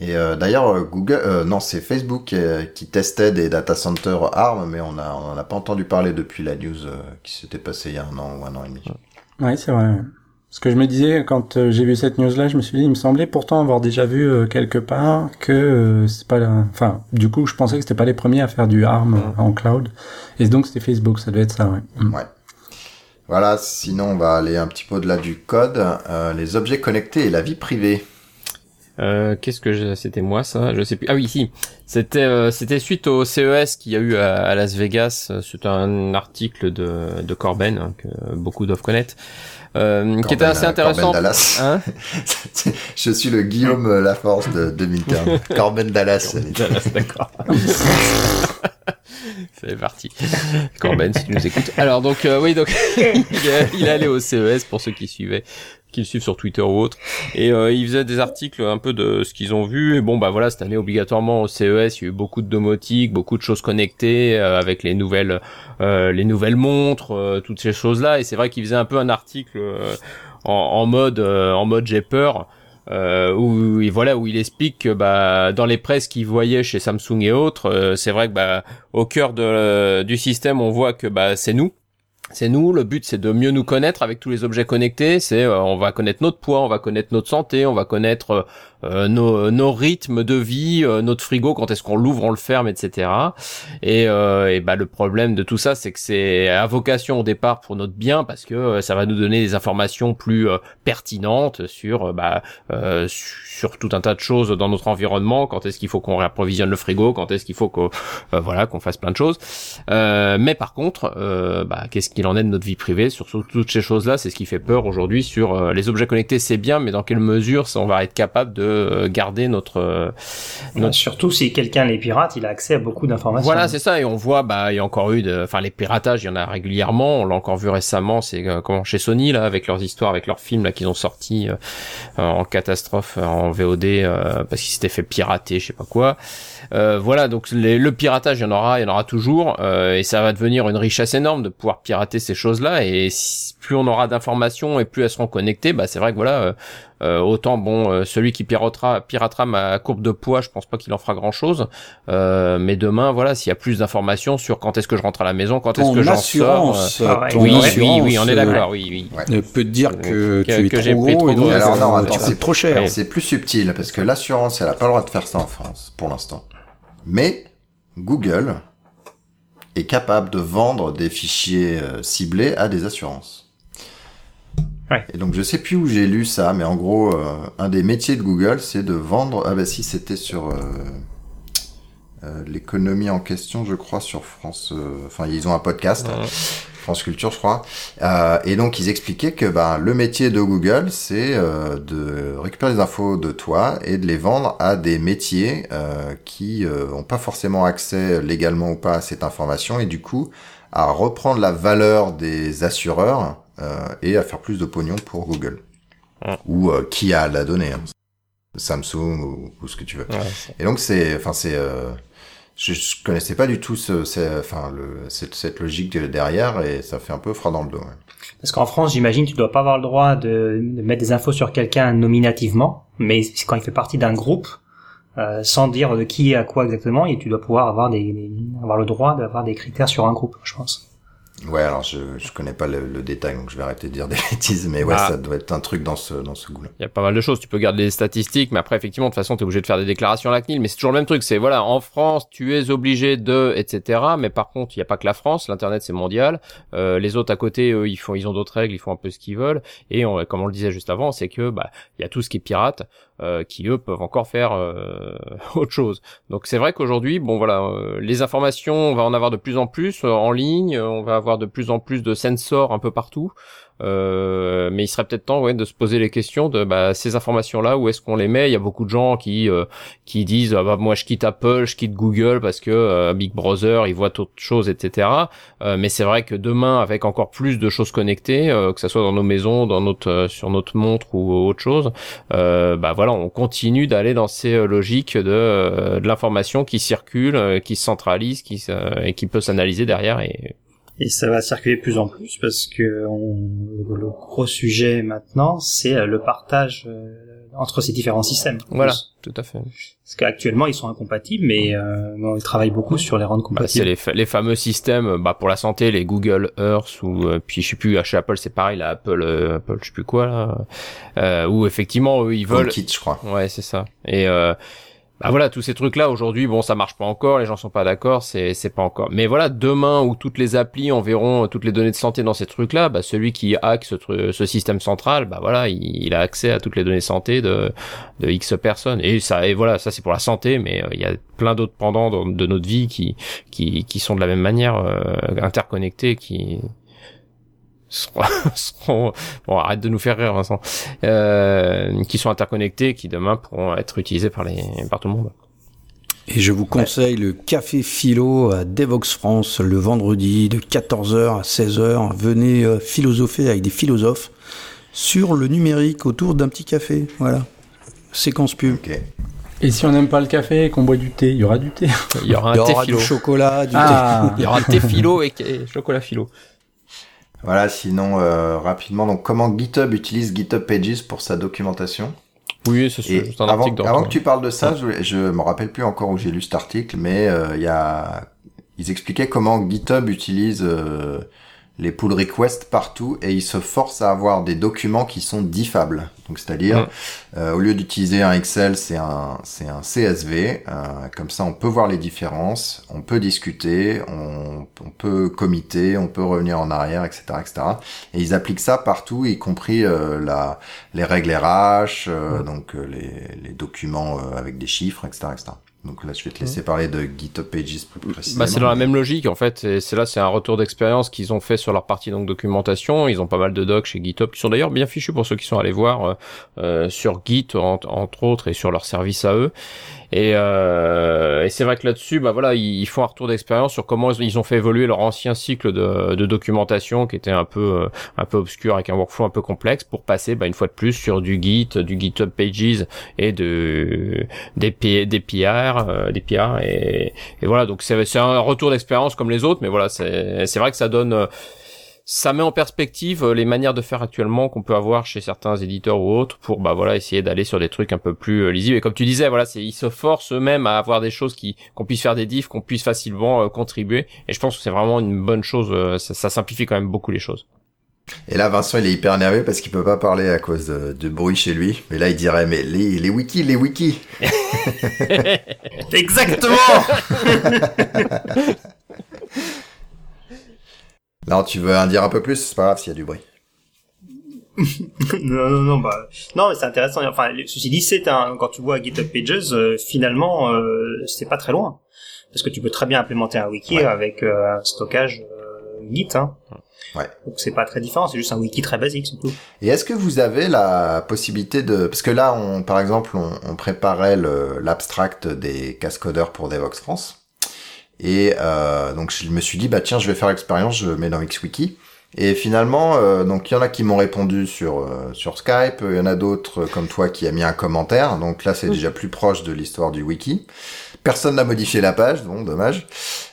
Et euh, d'ailleurs, euh, Google, euh, non, c'est Facebook euh, qui testait des data centers ARM, mais on a, on en a pas entendu parler depuis la news euh, qui s'était passée il y a un an ou un an et demi. Ouais, c'est vrai. Ce que je me disais quand j'ai vu cette news-là, je me suis dit, il me semblait pourtant avoir déjà vu quelque part que c'est pas la... Enfin, du coup, je pensais que c'était pas les premiers à faire du ARM euh, en cloud. Et donc, c'était Facebook, ça devait être ça, ouais. Mm. Ouais. Voilà, sinon on va aller un petit peu au-delà du code. Euh, les objets connectés et la vie privée. Euh, Qu'est-ce que je- c'était moi ça? Je sais plus. Ah oui, si. C'était euh, c'était suite au CES qu'il y a eu à, à Las Vegas. C'est un article de de Corben hein, que beaucoup doivent connaître, euh, qui était assez euh, intéressant. Corben Dallas. Hein? Je suis le Guillaume euh, Laforce de, de Minterm. Corben Dallas. Dallas, d'accord. C'est parti. Corben, si tu nous écoutes. Alors donc euh, oui, donc il est allé au CES pour ceux qui suivaient, qui le suivent sur Twitter ou autre, et euh, il faisait des articles un peu de ce qu'ils ont vu. Et bon bah voilà, cette année obligatoirement au CES, il y a eu beaucoup de domotique, beaucoup de choses connectées euh, avec les nouvelles, euh, les nouvelles montres, euh, toutes ces choses là. Et c'est vrai qu'il faisait un peu un article euh, en, en mode, euh, en mode j'ai peur euh, où voilà où il explique que bah dans les presses qu'il voyait chez Samsung et autres, euh, c'est vrai que bah au cœur de, du système on voit que bah c'est nous. C'est nous, le but c'est de mieux nous connaître avec tous les objets connectés, c'est euh, on va connaître notre poids, on va connaître notre santé, on va connaître nos, nos rythmes de vie, notre frigo, quand est-ce qu'on l'ouvre, on le ferme, etc. Et, et bah le problème de tout ça, c'est que c'est à vocation au départ pour notre bien parce que ça va nous donner des informations plus pertinentes sur bah sur tout un tas de choses dans notre environnement. Quand est-ce qu'il faut qu'on réapprovisionne le frigo, quand est-ce qu'il faut qu'on voilà qu'on fasse plein de choses? mais par contre, bah, qu'est-ce qu'il en est de notre vie privée? Sur toutes ces choses-là C'est ce qui fait peur aujourd'hui sur euh, les objets connectés. C'est bien, mais dans quelle mesure on va être capable de euh, garder notre, euh, notre... surtout si quelqu'un les pirate, il a accès à beaucoup d'informations. Voilà, c'est ça. Et on voit, bah, il y a encore eu, de... enfin, les piratages, il y en a régulièrement. On l'a encore vu récemment. C'est comment chez Sony là, avec leurs histoires, avec leurs films là qu'ils ont sortis en catastrophe en VOD parce qu'ils s'étaient fait pirater, je sais pas quoi. voilà, donc le piratage, il y en aura, il y en aura toujours, et ça va devenir une richesse énorme de pouvoir pirater ces choses-là. Et plus on aura d'informations et plus elles seront connectées, bah c'est vrai que voilà, euh, euh, autant bon, euh, celui qui piratera, piratera ma courbe de poids, je pense pas qu'il en fera grand-chose. mais demain, voilà, s'il y a plus d'informations sur quand est-ce que je rentre à la maison, quand est-ce que j'en sors. Ah oui, oui, oui, on est d'accord, oui, oui. Ouais. peut te dire que, tu es trop gros, et alors non, c'est trop cher. C'est plus subtil parce que l'assurance, elle a pas le droit de faire ça en France pour l'instant. Mais Google est capable de vendre des fichiers euh, ciblés à des assurances. Ouais. Et donc je sais plus où j'ai lu ça, mais en gros, euh, un des métiers de Google, c'est de vendre. Ah bah si, c'était sur euh, euh l'économie en question, je crois, sur France. Enfin, ils ont un podcast. France Culture, je crois. Euh, et donc, ils expliquaient que ben, le métier de Google, c'est euh, de récupérer des infos de toi et de les vendre à des métiers euh, qui n'ont pas forcément accès légalement ou pas à cette information et du coup à reprendre la valeur des assureurs et à faire plus de pognon pour Google. Ou qui a la donnée. Hein. Samsung ou, ce que tu veux. et donc, c'est... Enfin, c'est je, je connaissais pas du tout ce, enfin, le, cette, cette, logique derrière et ça fait un peu froid dans le dos. Parce qu'en France, j'imagine, tu dois pas avoir le droit de, de mettre des infos sur quelqu'un nominativement, mais quand il fait partie d'un groupe, euh, sans dire de qui est à quoi exactement, et tu dois pouvoir avoir des avoir le droit d'avoir des critères sur un groupe, je pense. Ouais, alors je je connais pas le, le, détail, donc je vais arrêter de dire des bêtises, mais ouais, ah. ça doit être un truc dans ce dans ce goût-là. Il y a pas mal de choses. Tu peux garder les statistiques, mais après effectivement, de toute façon, tu es obligé de faire des déclarations à la CNIL. Mais c'est toujours le même truc. C'est voilà, en France, tu es obligé de, etc. Mais par contre, il y a pas que la France. L'internet c'est mondial. Euh, les autres à côté, eux, ils font, ils ont d'autres règles, ils font un peu ce qu'ils veulent. Et on, comme on le disait juste avant, c'est que bah il y a tout ce qui est pirate. Euh, qui eux peuvent encore faire euh, autre chose. Donc c'est vrai qu'aujourd'hui, bon voilà, euh, les informations, on va en avoir de plus en plus en ligne, on va avoir de plus en plus de sensors un peu partout. Euh, mais il serait peut-être temps ouais, de se poser les questions de bah, ces informations-là, où est-ce qu'on les met? Il y a beaucoup de gens qui euh, qui disent ah, bah, moi je quitte Apple, je quitte Google parce que euh, Big Brother, ils voient autre chose, etc. mais c'est vrai que demain, avec encore plus de choses connectées, que ce soit dans nos maisons, dans notre sur notre montre ou autre chose, bah voilà, on continue d'aller dans ces logiques de, de l'information qui circule, qui se centralise, qui et qui peut s'analyser derrière et et ça va circuler de plus en plus parce que on, le gros sujet maintenant, c'est euh, le partage euh, entre ces différents systèmes. Voilà, tout à fait. Parce qu'actuellement ils sont incompatibles, mais euh, on travaille beaucoup sur les rendre bah, compatibles. c'est les, les, fameux systèmes, bah pour la santé, les Google Earth ou euh, puis je sais plus chez Apple c'est pareil, la Apple, Apple je sais plus quoi là, euh, où effectivement eux ils veulent. Kit, je crois. Ouais, c'est ça. Et bah voilà, tous ces trucs-là aujourd'hui, bon, ça marche pas encore, les gens sont pas d'accord, c'est pas encore. Mais voilà, demain où toutes les applis enverront toutes les données de santé dans ces trucs-là, bah celui qui hack ce, ce système central, bah voilà, il, a accès à toutes les données de santé de de X personnes. Et ça, et voilà, ça c'est pour la santé, mais euh, il y a plein d'autres pendants de, notre vie qui qui qui sont de la même manière euh, interconnectés, qui seront, bon arrête de nous faire rire Vincent euh, qui sont interconnectés qui demain pourront être utilisés par les par tout le monde et je vous conseille le café philo à Devox France le vendredi de 14h à 16h venez euh, philosopher avec des philosophes sur le numérique autour d'un petit café voilà séquence pub Et si on n'aime pas le café et qu'on boit du thé, il y aura du thé. Il y aura un thé philo. du chocolat, du ah. thé. Il y aura un thé philo et chocolat philo. Voilà, sinon euh, rapidement, donc comment GitHub utilise GitHub Pages pour sa documentation? Oui, c'est juste un avant, article. Avant que tu parles de ça, je, je me rappelle plus encore où j'ai lu cet article, mais euh, il y a, ils expliquaient comment GitHub utilise euh, les pull requests partout et il se force à avoir des documents qui sont diffables. Donc c'est-à-dire, euh, au lieu d'utiliser un Excel, c'est un c'est un CSV. Euh, comme ça, on peut voir les différences, on peut discuter, on, on peut commiter, on peut revenir en arrière, etc., etc. Et ils appliquent ça partout, y compris euh, la les règles RH, euh, donc les les documents euh, avec des chiffres, etc., etc. Donc là, je vais te laisser parler de GitHub Pages plus précisément. Bah, c'est dans la même logique en fait. Et c'est là, c'est un retour d'expérience qu'ils ont fait sur leur partie donc documentation. Ils ont pas mal de docs chez GitHub qui sont d'ailleurs bien fichus pour ceux qui sont allés voir euh, euh, sur Git en- entre autres et sur leur service à eux. Et, euh, et c'est vrai que là-dessus, bah voilà, ils, font un retour d'expérience sur comment ils ont fait évoluer leur ancien cycle de, de documentation qui était un peu euh, un peu obscur avec un workflow un peu complexe pour passer bah, une fois de plus sur du Git, du GitHub Pages et de des des PR, euh, des PR et, et voilà. Donc c'est un retour d'expérience comme les autres, mais voilà, c'est vrai que ça donne ça met en perspective euh, les manières de faire actuellement qu'on peut avoir chez certains éditeurs ou autres pour bah voilà essayer d'aller sur des trucs un peu plus euh, lisibles et comme tu disais voilà c'est ils se forcent eux-mêmes à avoir des choses qui qu'on puisse faire des diffs qu'on puisse facilement euh, contribuer et je pense que c'est vraiment une bonne chose euh, ça, ça simplifie quand même beaucoup les choses Et là, Vincent, il est hyper énervé parce qu'il peut pas parler à cause de, de bruit chez lui. Mais là, il dirait, mais les, les wikis, les wikis. Exactement. Non, tu veux en dire un peu plus? C'est pas grave s'il y a du bruit. non, non, non, bah, non, mais c'est intéressant. Enfin, ceci dit, c'est un, quand tu vois GitHub Pages, euh, finalement, euh, c'est pas très loin. Parce que tu peux très bien implémenter un wiki Ouais. avec euh, un stockage Git, hein. Ouais. Donc c'est pas très différent, c'est juste un wiki très basique, c'est tout. Et est-ce que vous avez la possibilité de... Parce que là, on, par exemple, on, on préparait l'abstract des cascodeurs pour Devox France. Et euh, donc, je me suis dit, bah tiens, je vais faire l'expérience, je mets dans XWiki. Et finalement, euh, donc il y en a qui m'ont répondu sur euh, sur Skype, il y en a d'autres euh, comme toi qui a mis un commentaire. Donc là, c'est déjà plus proche de l'histoire du wiki. Personne n'a modifié la page, bon, dommage.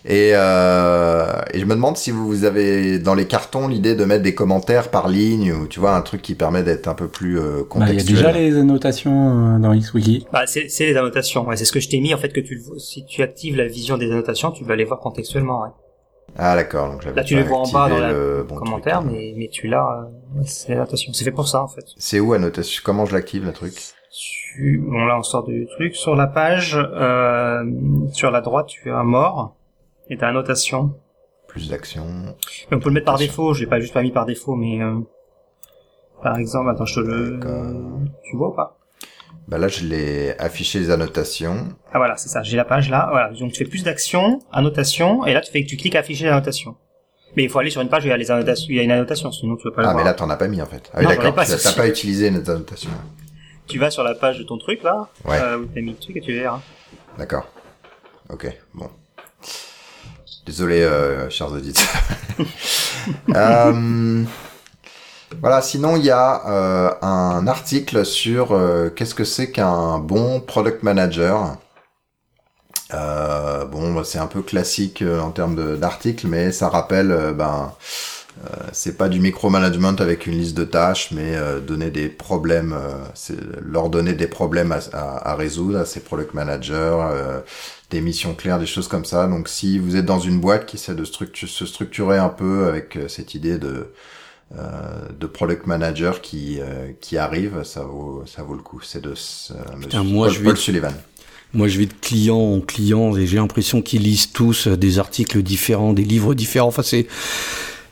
Et, euh, et je me demande si vous avez dans les cartons l'idée de mettre des commentaires par ligne ou tu vois un truc qui permet d'être un peu plus euh, Bah, Il y a contextuel. déjà les annotations euh, dans XWiki. Bah, c'est c'est les annotations. Ouais, c'est ce que je t'ai mis en fait que tu, si tu actives la vision des annotations, tu vas les voir contextuellement. Ouais. Ah d'accord, donc j'avais Là, tu pas les vois en bas dans le bon commentaire, truc. mais mais tu l'as. euh, c'est l'annotation. C'est fait pour ça en fait. C'est où annotation? Comment je l'active le truc? Tu... Bon là, on sort du truc sur la page. Euh, sur la droite, tu as mort et t'as annotation. Plus d'action. Mais on peut le mettre par défaut. Je l'ai pas juste pas mis par défaut, mais euh, par exemple, attends, je te le. Tu vois ou pas? Bah là, je l'ai affiché les annotations. Ah voilà, c'est ça. J'ai la page là. Voilà. Donc tu fais plus d'action, annotation, et là tu fais tu cliques afficher l'annotation. Mais il faut aller sur une page où il y a les annotations, il y a une annotation, sinon tu peux pas le Ah voir. mais là, t'en as pas mis en fait. Ah oui, d'accord. pas, Tu n'as c'est pas utilisé les annotations. Tu vas sur la page de ton truc là, Ouais. euh, où t'as mis le truc et tu verras. D'accord. Ok, bon. Désolé, euh, chers auditeurs. Euh, voilà, sinon il y a euh, un article sur euh, qu'est-ce que c'est qu'un bon product manager. Euh, bon, bah, c'est un peu classique en termes d'article, mais ça rappelle, ben, c'est pas du micromanagement avec une liste de tâches, mais donner des problèmes, leur donner des problèmes à, résoudre à ces product managers, des missions claires, des choses comme ça. Donc, si vous êtes dans une boîte qui essaie de se structurer un peu avec cette idée de de product manager qui euh, qui arrive, ça vaut ça vaut le coup. C'est de euh, Putain, monsieur moi, Paul, je vais- Paul Sullivan. Moi, je vais de client en client et j'ai l'impression qu'ils lisent tous euh, des articles différents, des livres différents. Enfin, c'est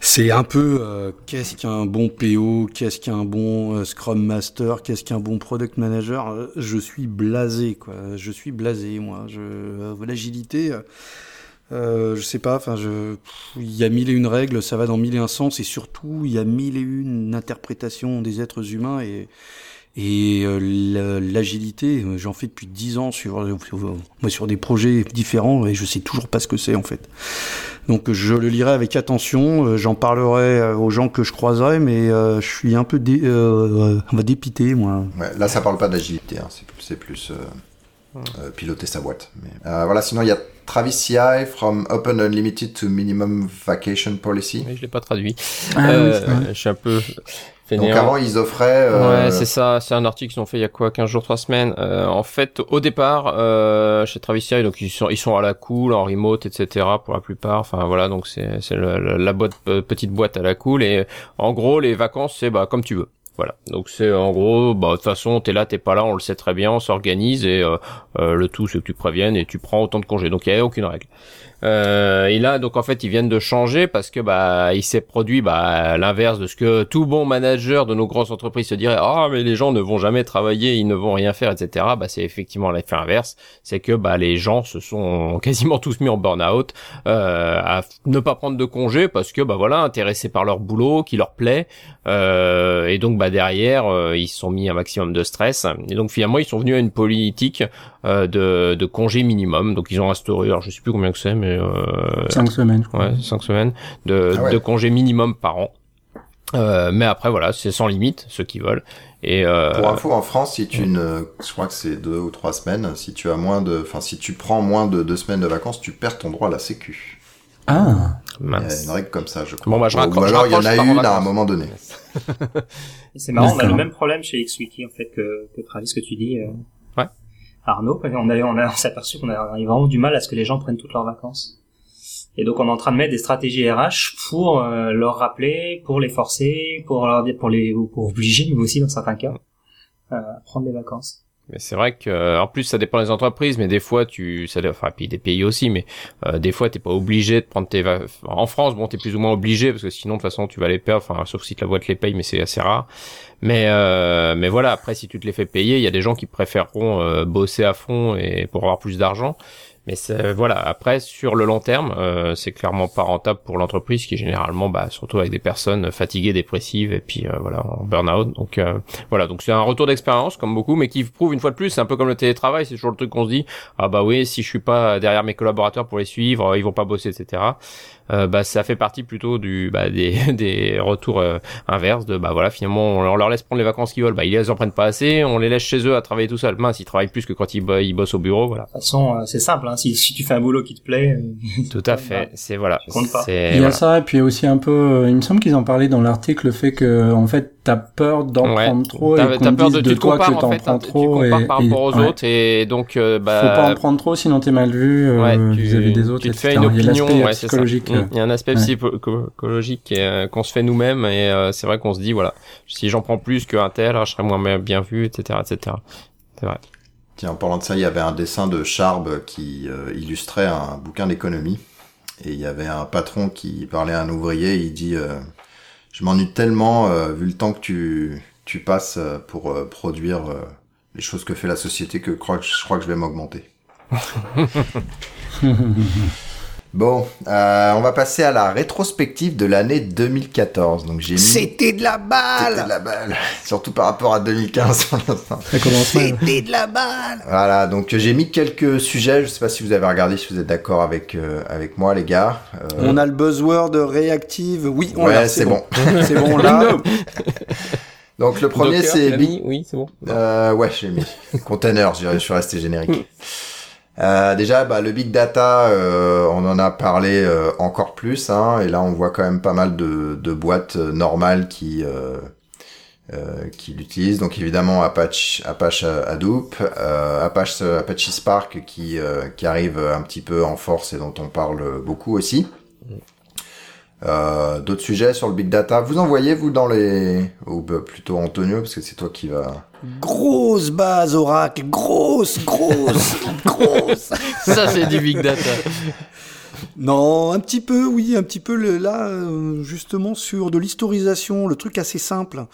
c'est un peu euh, qu'est-ce qu'un bon PO, qu'est-ce qu'un bon euh, Scrum Master, qu'est-ce qu'un bon Product Manager? Euh, Je suis blasé, quoi. Je suis blasé, moi. Je euh, l'agilité. Euh, je sais pas, enfin, il y a mille et une règles, ça va dans mille et un sens, et surtout, il y a mille et une interprétations des êtres humains, et, et euh, la- l'agilité, euh, j'en fais depuis dix ans sur, sur, moi, sur des projets différents, et je sais toujours pas ce que c'est, en fait. Donc, je le lirai avec attention, j'en parlerai aux gens que je croiserai, mais euh, je suis un peu dé, euh, euh, dépité, moi. Ouais, là, ça parle pas d'agilité, hein, c'est plus, c'est plus euh, euh, piloter sa boîte. Mais, euh, voilà, sinon il y a Travis CI from Open Unlimited to Minimum Vacation Policy. Mais je l'ai pas traduit. Ah Euh, oui, je suis un peu. Donc avant, ils offraient. Euh... Ouais, c'est ça. C'est un article qu'ils ont fait il y a quoi, 15 jours, 3 semaines. Euh, en fait, au départ, euh, chez Travis donc ils sont ils sont à la cool, en remote, etc. Pour la plupart. Enfin voilà, donc c'est c'est la boîte petite boîte à la cool. Et en gros, les vacances, c'est bah comme tu veux. Voilà. Donc c'est en gros, bah de toute façon, t'es là, t'es pas là, on le sait très bien, on s'organise et euh, euh, le tout c'est que tu préviennes et tu prends autant de congés. Donc il y a aucune règle. Euh, et là, donc en fait, ils viennent de changer parce que bah il s'est produit bah l'inverse de ce que tout bon manager de nos grosses entreprises se dirait ah mais les gens ne vont jamais travailler, ils ne vont rien faire, etc. Bah c'est effectivement l'effet inverse, c'est que bah les gens se sont quasiment tous mis en burn-out euh, à ne pas prendre de congés parce que bah voilà intéressés par leur boulot qui leur plaît euh, et donc bah derrière euh, ils se sont mis un maximum de stress et donc finalement ils sont venus à une politique euh, de, de congés minimum. Donc ils ont instauré, alors je sais plus combien que c'est, mais euh, cinq semaines. Je crois. Ouais, cinq semaines de, ah de congés minimum par an. Euh, mais après voilà, c'est sans limite ceux qui veulent. Et euh... pour info, en France, si tu ne, je crois que c'est deux ou trois semaines, si tu as moins de, enfin si tu prends moins de deux semaines de vacances, tu perds ton droit à la Sécu. Ah. Il y a une règle comme ça, je crois. Bon bah je raccroche. alors il y en a une à un moment donné. c'est marrant, on a le même problème chez XWiki en fait que, que Travis que tu dis. Euh... Arnaud, on, avait, on, a, s'est aperçu qu'on avait vraiment du mal à ce que les gens prennent toutes leurs vacances. Et donc on est en train de mettre des stratégies RH pour euh, leur rappeler, pour les forcer, pour leur dire, pour les, pour obliger, mais aussi dans certains cas, à prendre des vacances. Mais c'est vrai que euh, en plus ça dépend des entreprises, mais des fois tu, ça, enfin puis des pays aussi, mais euh, des fois t'es pas obligé de prendre tes en France bon t'es plus ou moins obligé parce que sinon de toute façon tu vas les perdre, enfin sauf si la boîte les paye, mais c'est assez rare. Mais euh, mais voilà après si tu te les fais payer, il y a des gens qui préféreront euh, bosser à fond et pour avoir plus d'argent. Mais voilà, après sur le long terme, euh, c'est clairement pas rentable pour l'entreprise qui est généralement, bah, surtout avec des personnes fatiguées, dépressives et puis euh, voilà en burn-out. Donc euh, voilà, donc c'est un retour d'expérience comme beaucoup, mais qui prouve une fois de plus, c'est un peu comme le télétravail, c'est toujours le truc qu'on se dit, ah bah oui, si je suis pas derrière mes collaborateurs pour les suivre, ils vont pas bosser, etc. Euh, bah ça fait partie plutôt du bah, des, des retours euh, inverses de bah voilà finalement on leur laisse prendre les vacances qu'ils veulent. Bah ils les en prennent pas assez on les laisse chez eux à travailler tout seul mince ils travaillent plus que quand ils, ils bossent au bureau voilà. De toute façon euh, c'est simple hein. si, si tu fais un boulot qui te plaît tout à fait c'est voilà. il y a ça et puis aussi un peu il me semble qu'ils en parlaient dans l'article le fait que en fait t'as peur d'en prendre trop et qu'on peur de, de toi compares, que t'en en fait, prends tu trop et, par rapport aux ouais. autres et donc euh, bah faut pas en prendre trop sinon t'es mal vu euh, ouais, tu, vis-à-vis des autres tu te fais une opinion ouais, c'est psychologique Il y a un aspect ouais. psychologique euh, qu'on se fait nous-mêmes et euh, c'est vrai qu'on se dit voilà si j'en prends plus qu'un tel je serai moins bien vu etc etc c'est vrai Tiens, en parlant de ça, il y avait un dessin de Charb qui euh, illustrait un bouquin d'économie. Et il y avait un patron qui parlait à un ouvrier, il dit euh, Je m'ennuie tellement, euh, vu le temps que tu, tu passes pour euh, produire euh, les choses que fait la société, que je crois que je, crois que je vais m'augmenter. Bon, euh, on va passer à la rétrospective de l'année 2014. Donc j'ai mis... C'était de la C'était balle de la balle, surtout par rapport à 2015 pour l'instant. ça commence mal C'était de la balle Voilà, donc j'ai mis quelques sujets. Je sais pas si vous avez regardé, si vous êtes d'accord avec euh, avec moi, les gars. Euh, On a le buzzword réactive. Oui, on ouais, l'a. c'est bon. c'est bon là. Donc le premier c'est oui c'est bon Euh, ouais, j'ai mis container. Je je suis resté générique. Euh, déjà, bah, le big data, euh, on en a parlé euh, encore plus, hein, et là on voit quand même pas mal de, boîtes normales qui l'utilisent. Donc évidemment Apache, Apache Hadoop, Apache Spark qui qui arrive un petit peu en force et dont on parle beaucoup aussi. Euh, D'autres sujets sur le big data, vous en voyez vous dans les ou bah, plutôt Antonio parce que c'est toi qui va. Grosse base Oracle, grosse, grosse, grosse. ça c'est du big data Non, un petit peu, oui, un petit peu le- là, euh, justement sur de l'historisation, le truc assez simple.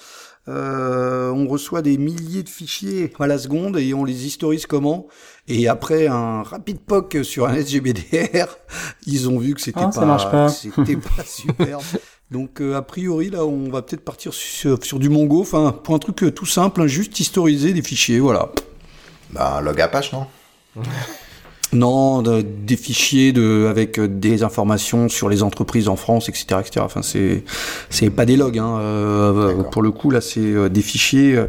Euh, on reçoit des milliers de fichiers à la seconde et on les historise comment? Et après un rapide POC sur un SGBDR, ils ont vu que c'était Ah, pas, pas. que c'était pas super. Donc euh, a priori là, on va peut-être partir sur, sur du Mongo, enfin pour un truc euh, tout simple, hein, juste historiser des fichiers, voilà. Bah log Apache non? Non, de- des fichiers de avec euh, des informations sur les entreprises en France, etc., etc. Enfin, c'est c'est pas des logs. Hein. euh, D'accord. pour le coup, là, c'est euh, des fichiers euh,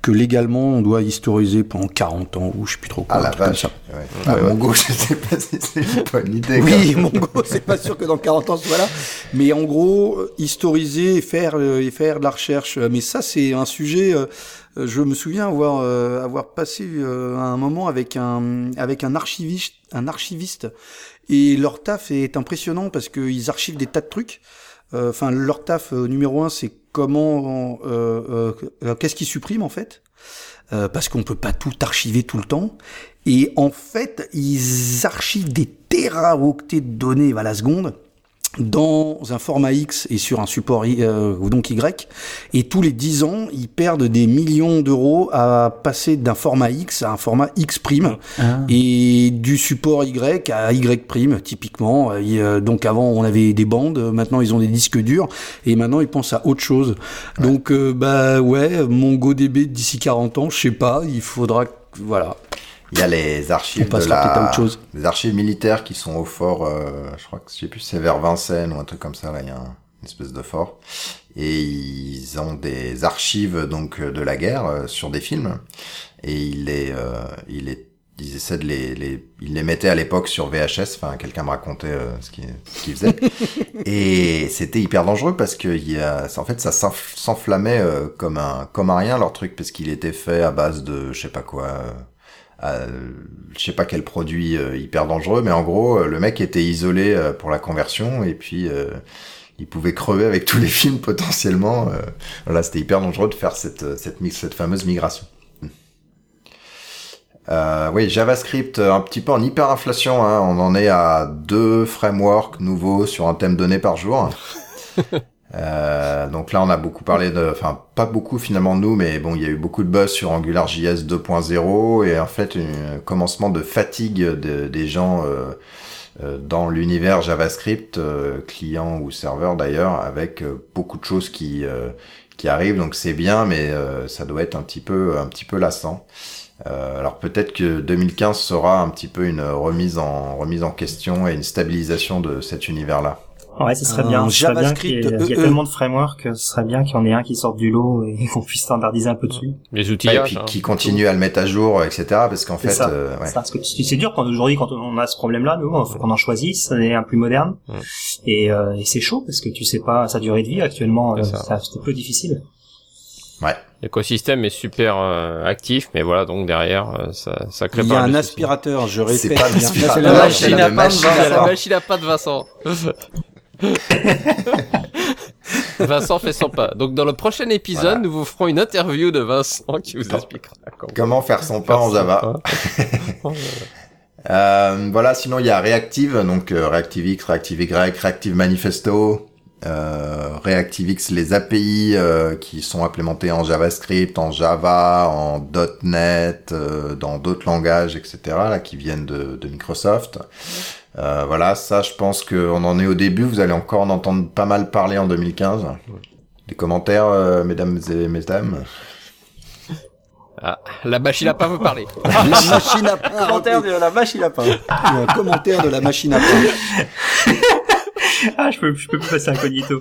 que légalement on doit historiser pendant 40 ans ou je sais plus trop quoi. Ah la truc comme vache. ça. Ouais. Ah, Ouais, ouais. Mongo, je sais pas si c'est une bonne idée. Oui, Mongo, c'est pas sûr que dans 40 ans ce soit là. Mais en gros, euh, historiser et faire, euh, et faire de la recherche. Euh, Mais ça, c'est un sujet. Euh, je me souviens avoir euh, avoir passé euh, un moment avec un avec un archiviste, un archiviste, et leur taf est impressionnant parce qu'ils archivent des tas de trucs. Euh, Enfin, leur taf euh, numéro un, c'est comment, qu'est-ce qu'ils suppriment en fait, parce qu'on peut pas tout archiver tout le temps. Et en fait, ils archivent des téraoctets de données à la seconde dans un format X et sur un support euh, donc Y. Et tous les 10 ans, ils perdent des millions d'euros à passer d'un format X à un format X prime Ah. et du support Y à Y prime typiquement. Euh, euh, donc avant on avait des bandes, maintenant ils ont des disques durs et maintenant ils pensent à autre chose. Donc euh, bah ouais, MongoDB d'ici 40 ans, je sais pas, il faudra voilà. Il y a les archives de passera peut-être à la... autre chose. les archives militaires qui sont au fort, euh, je crois que je sais plus, c'est vers Vincennes ou un truc comme ça, là, il y a un- une espèce de fort. Et ils ont des archives, donc, euh, de la guerre, euh, sur des films. Et ils les, euh, ils les, ils essaient de les, les, ils les mettaient à l'époque sur VHS, enfin, quelqu'un me racontait euh, ce qu'il ce qu'il faisait. Et c'était hyper dangereux parce que il y a, en fait, ça s'enf- s'enflammait euh, comme un, comme un rien, leur truc, parce qu'il était fait à base de, je sais pas quoi, je sais pas quel produit euh, hyper dangereux, mais en gros, euh, le mec était isolé euh, pour la conversion et puis euh, il pouvait crever avec tous les films potentiellement. euh. voilà, c'était hyper dangereux de faire cette euh, cette, cette fameuse migration. Euh, oui, JavaScript, euh, un petit peu en hyperinflation. Hein. On en est à deux frameworks nouveaux sur un thème donné par jour. Euh, donc là, on a beaucoup parlé de, enfin pas beaucoup finalement nous, mais bon, il y a eu beaucoup de buzz sur AngularJS 2.0 et en fait un commencement de fatigue de- des gens euh, euh, dans l'univers JavaScript, client ou serveur d'ailleurs, avec beaucoup de choses qui qui arrivent. Donc c'est bien, mais ça doit être un petit peu un petit peu lassant. Alors peut-être que 2015 sera un petit peu une remise en remise en question et une stabilisation de cet univers-là. Ouais, ce serait Un bien. Ce serait bien qu'il y ait- JavaScript Il y a EE. tellement de frameworks, ce serait bien qu'il y en ait un qui sorte du lot et qu'on puisse standardiser un peu dessus. Les Ouais, outillages. et puis hein. qui continue à le mettre à jour, etc. Parce qu'en fait, ça. euh, ouais. Ça, parce que c'est dur quand aujourd'hui quand on a ce problème-là, nous, il faut qu'on en choisisse, c'est un plus moderne. Ouais. Et, euh, et c'est chaud parce que tu sais pas sa durée de vie actuellement, C'est euh, un peu difficile. L'écosystème est super euh, actif, mais voilà, donc derrière, euh, ça, ça crée Il y pas a un aspirateur, je C'est répète. pas y l'aspirateur, c'est la à la pain y la Vincent. machine à pas de Vincent. Vincent fait son pas. Donc dans le prochain épisode, Voilà. nous vous ferons une interview de Vincent qui vous expliquera comment Comment faire son faire en Java. pain. Euh, voilà, sinon il y a Reactive, donc euh, ReactiveX, ReactiveY, Reactive Manifesto, euh, ReactiveX, les API euh, qui sont implémentées en JavaScript, en Java, en .NET, euh, dans d'autres langages, etc. là qui viennent de, de Microsoft. Euh, voilà, ça je pense qu'on en est au début. Vous allez encore en entendre pas mal parler en 2015. Des commentaires, euh, mesdames et mesdames. Ah, la machine à pas vous parler. La machine à pain. Commentaire de la machine à pain. Un commentaire de la machine à pain. ah, je peux, je peux plus passer incognito.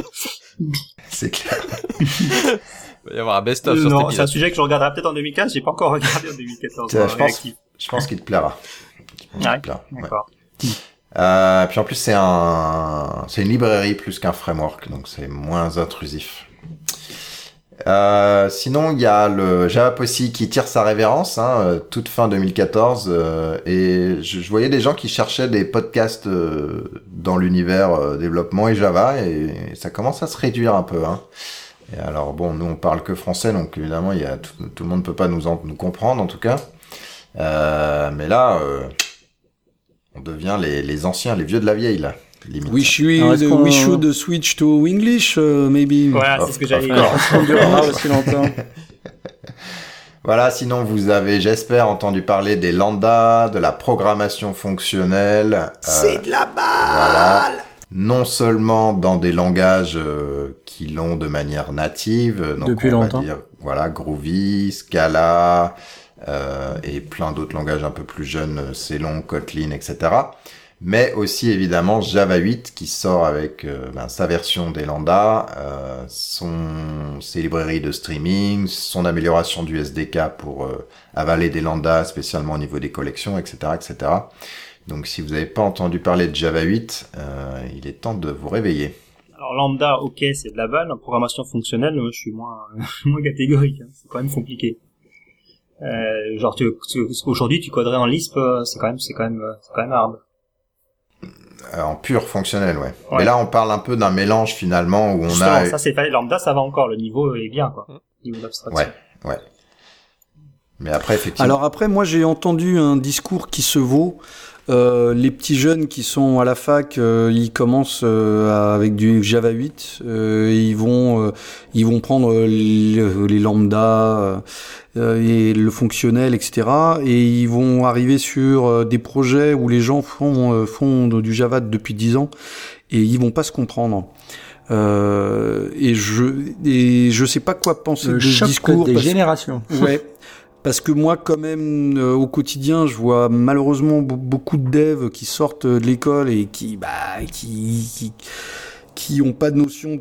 C'est clair. Il va y avoir un best-of sur non, c'est un sujet que je regarderai peut-être en 2015. J'ai pas encore regardé en 2014. Tiens, dans je pense-. Je pense qu'il te plaira. Je pense qu'il Ouais, te plaira. Ouais. Euh, puis en plus c'est un, c'est une librairie plus qu'un framework, donc c'est moins intrusif. Euh, sinon, il y a le Java Possi qui tire sa révérence, hein, euh, toute fin 2014, euh, et je, je voyais des gens qui cherchaient des podcasts euh, dans l'univers euh, développement et Java, et ça commence à se réduire un peu. Hein. Et alors bon, nous on parle que français, donc évidemment il y a tout, le monde peut pas nous en- nous comprendre en tout cas. Mais là, on devient les, les anciens, les vieux de la vieille là. Limite. We should, Alors, we should switch to English, uh, maybe? Voilà, c'est ce que j'allais dire. course. On durera aussi longtemps. Voilà, sinon vous avez, j'espère, entendu parler des lambda, de la programmation fonctionnelle. euh, de la balle Voilà. Non seulement dans des langages euh, qui l'ont de manière native, donc Depuis on va longtemps. dire, voilà, Groovy, Scala euh, et plein d'autres langages un peu plus jeunes, euh, Célon, Kotlin, etc. mais aussi évidemment Java 8 qui sort avec euh, ben, sa version des lambda, euh, son, ses librairies de streaming, son amélioration du SDK pour euh, avaler des lambda, spécialement au niveau des collections, etc., etc. Donc si vous n'avez pas entendu parler de Java 8, il est temps de vous réveiller. Alors lambda, ok, c'est de la balle. En programmation fonctionnelle, moi, je suis moins moins catégorique. Hein. C'est quand même compliqué. Euh, genre, tu, aujourd'hui, tu coderais en Lisp, c'est quand même, c'est quand même, c'est quand même hard. Euh, en pur fonctionnel, ouais. Mais là, on parle un peu d'un mélange finalement où on a. Ça, c'est pas lambda, ça va encore. Le niveau est bien, quoi. Niveau d'abstraction. Ouais, ouais. Mais après, effectivement. Alors après, moi, j'ai entendu un discours qui se vaut. Euh, les petits jeunes qui sont à la fac, euh, ils commencent euh, avec du Java 8. Euh, ils vont, ils vont prendre les, les lambda et le fonctionnel, etc. Et ils vont arriver sur des projets où les gens font, font du Java depuis 10 ans et ils vont pas se comprendre. Euh, et je et je sais pas quoi penser le de ce discours des générations. Ouais, parce que moi, quand même, euh, au quotidien, je vois malheureusement beaucoup de devs qui sortent de l'école et qui, bah, qui, qui qui ont pas de notion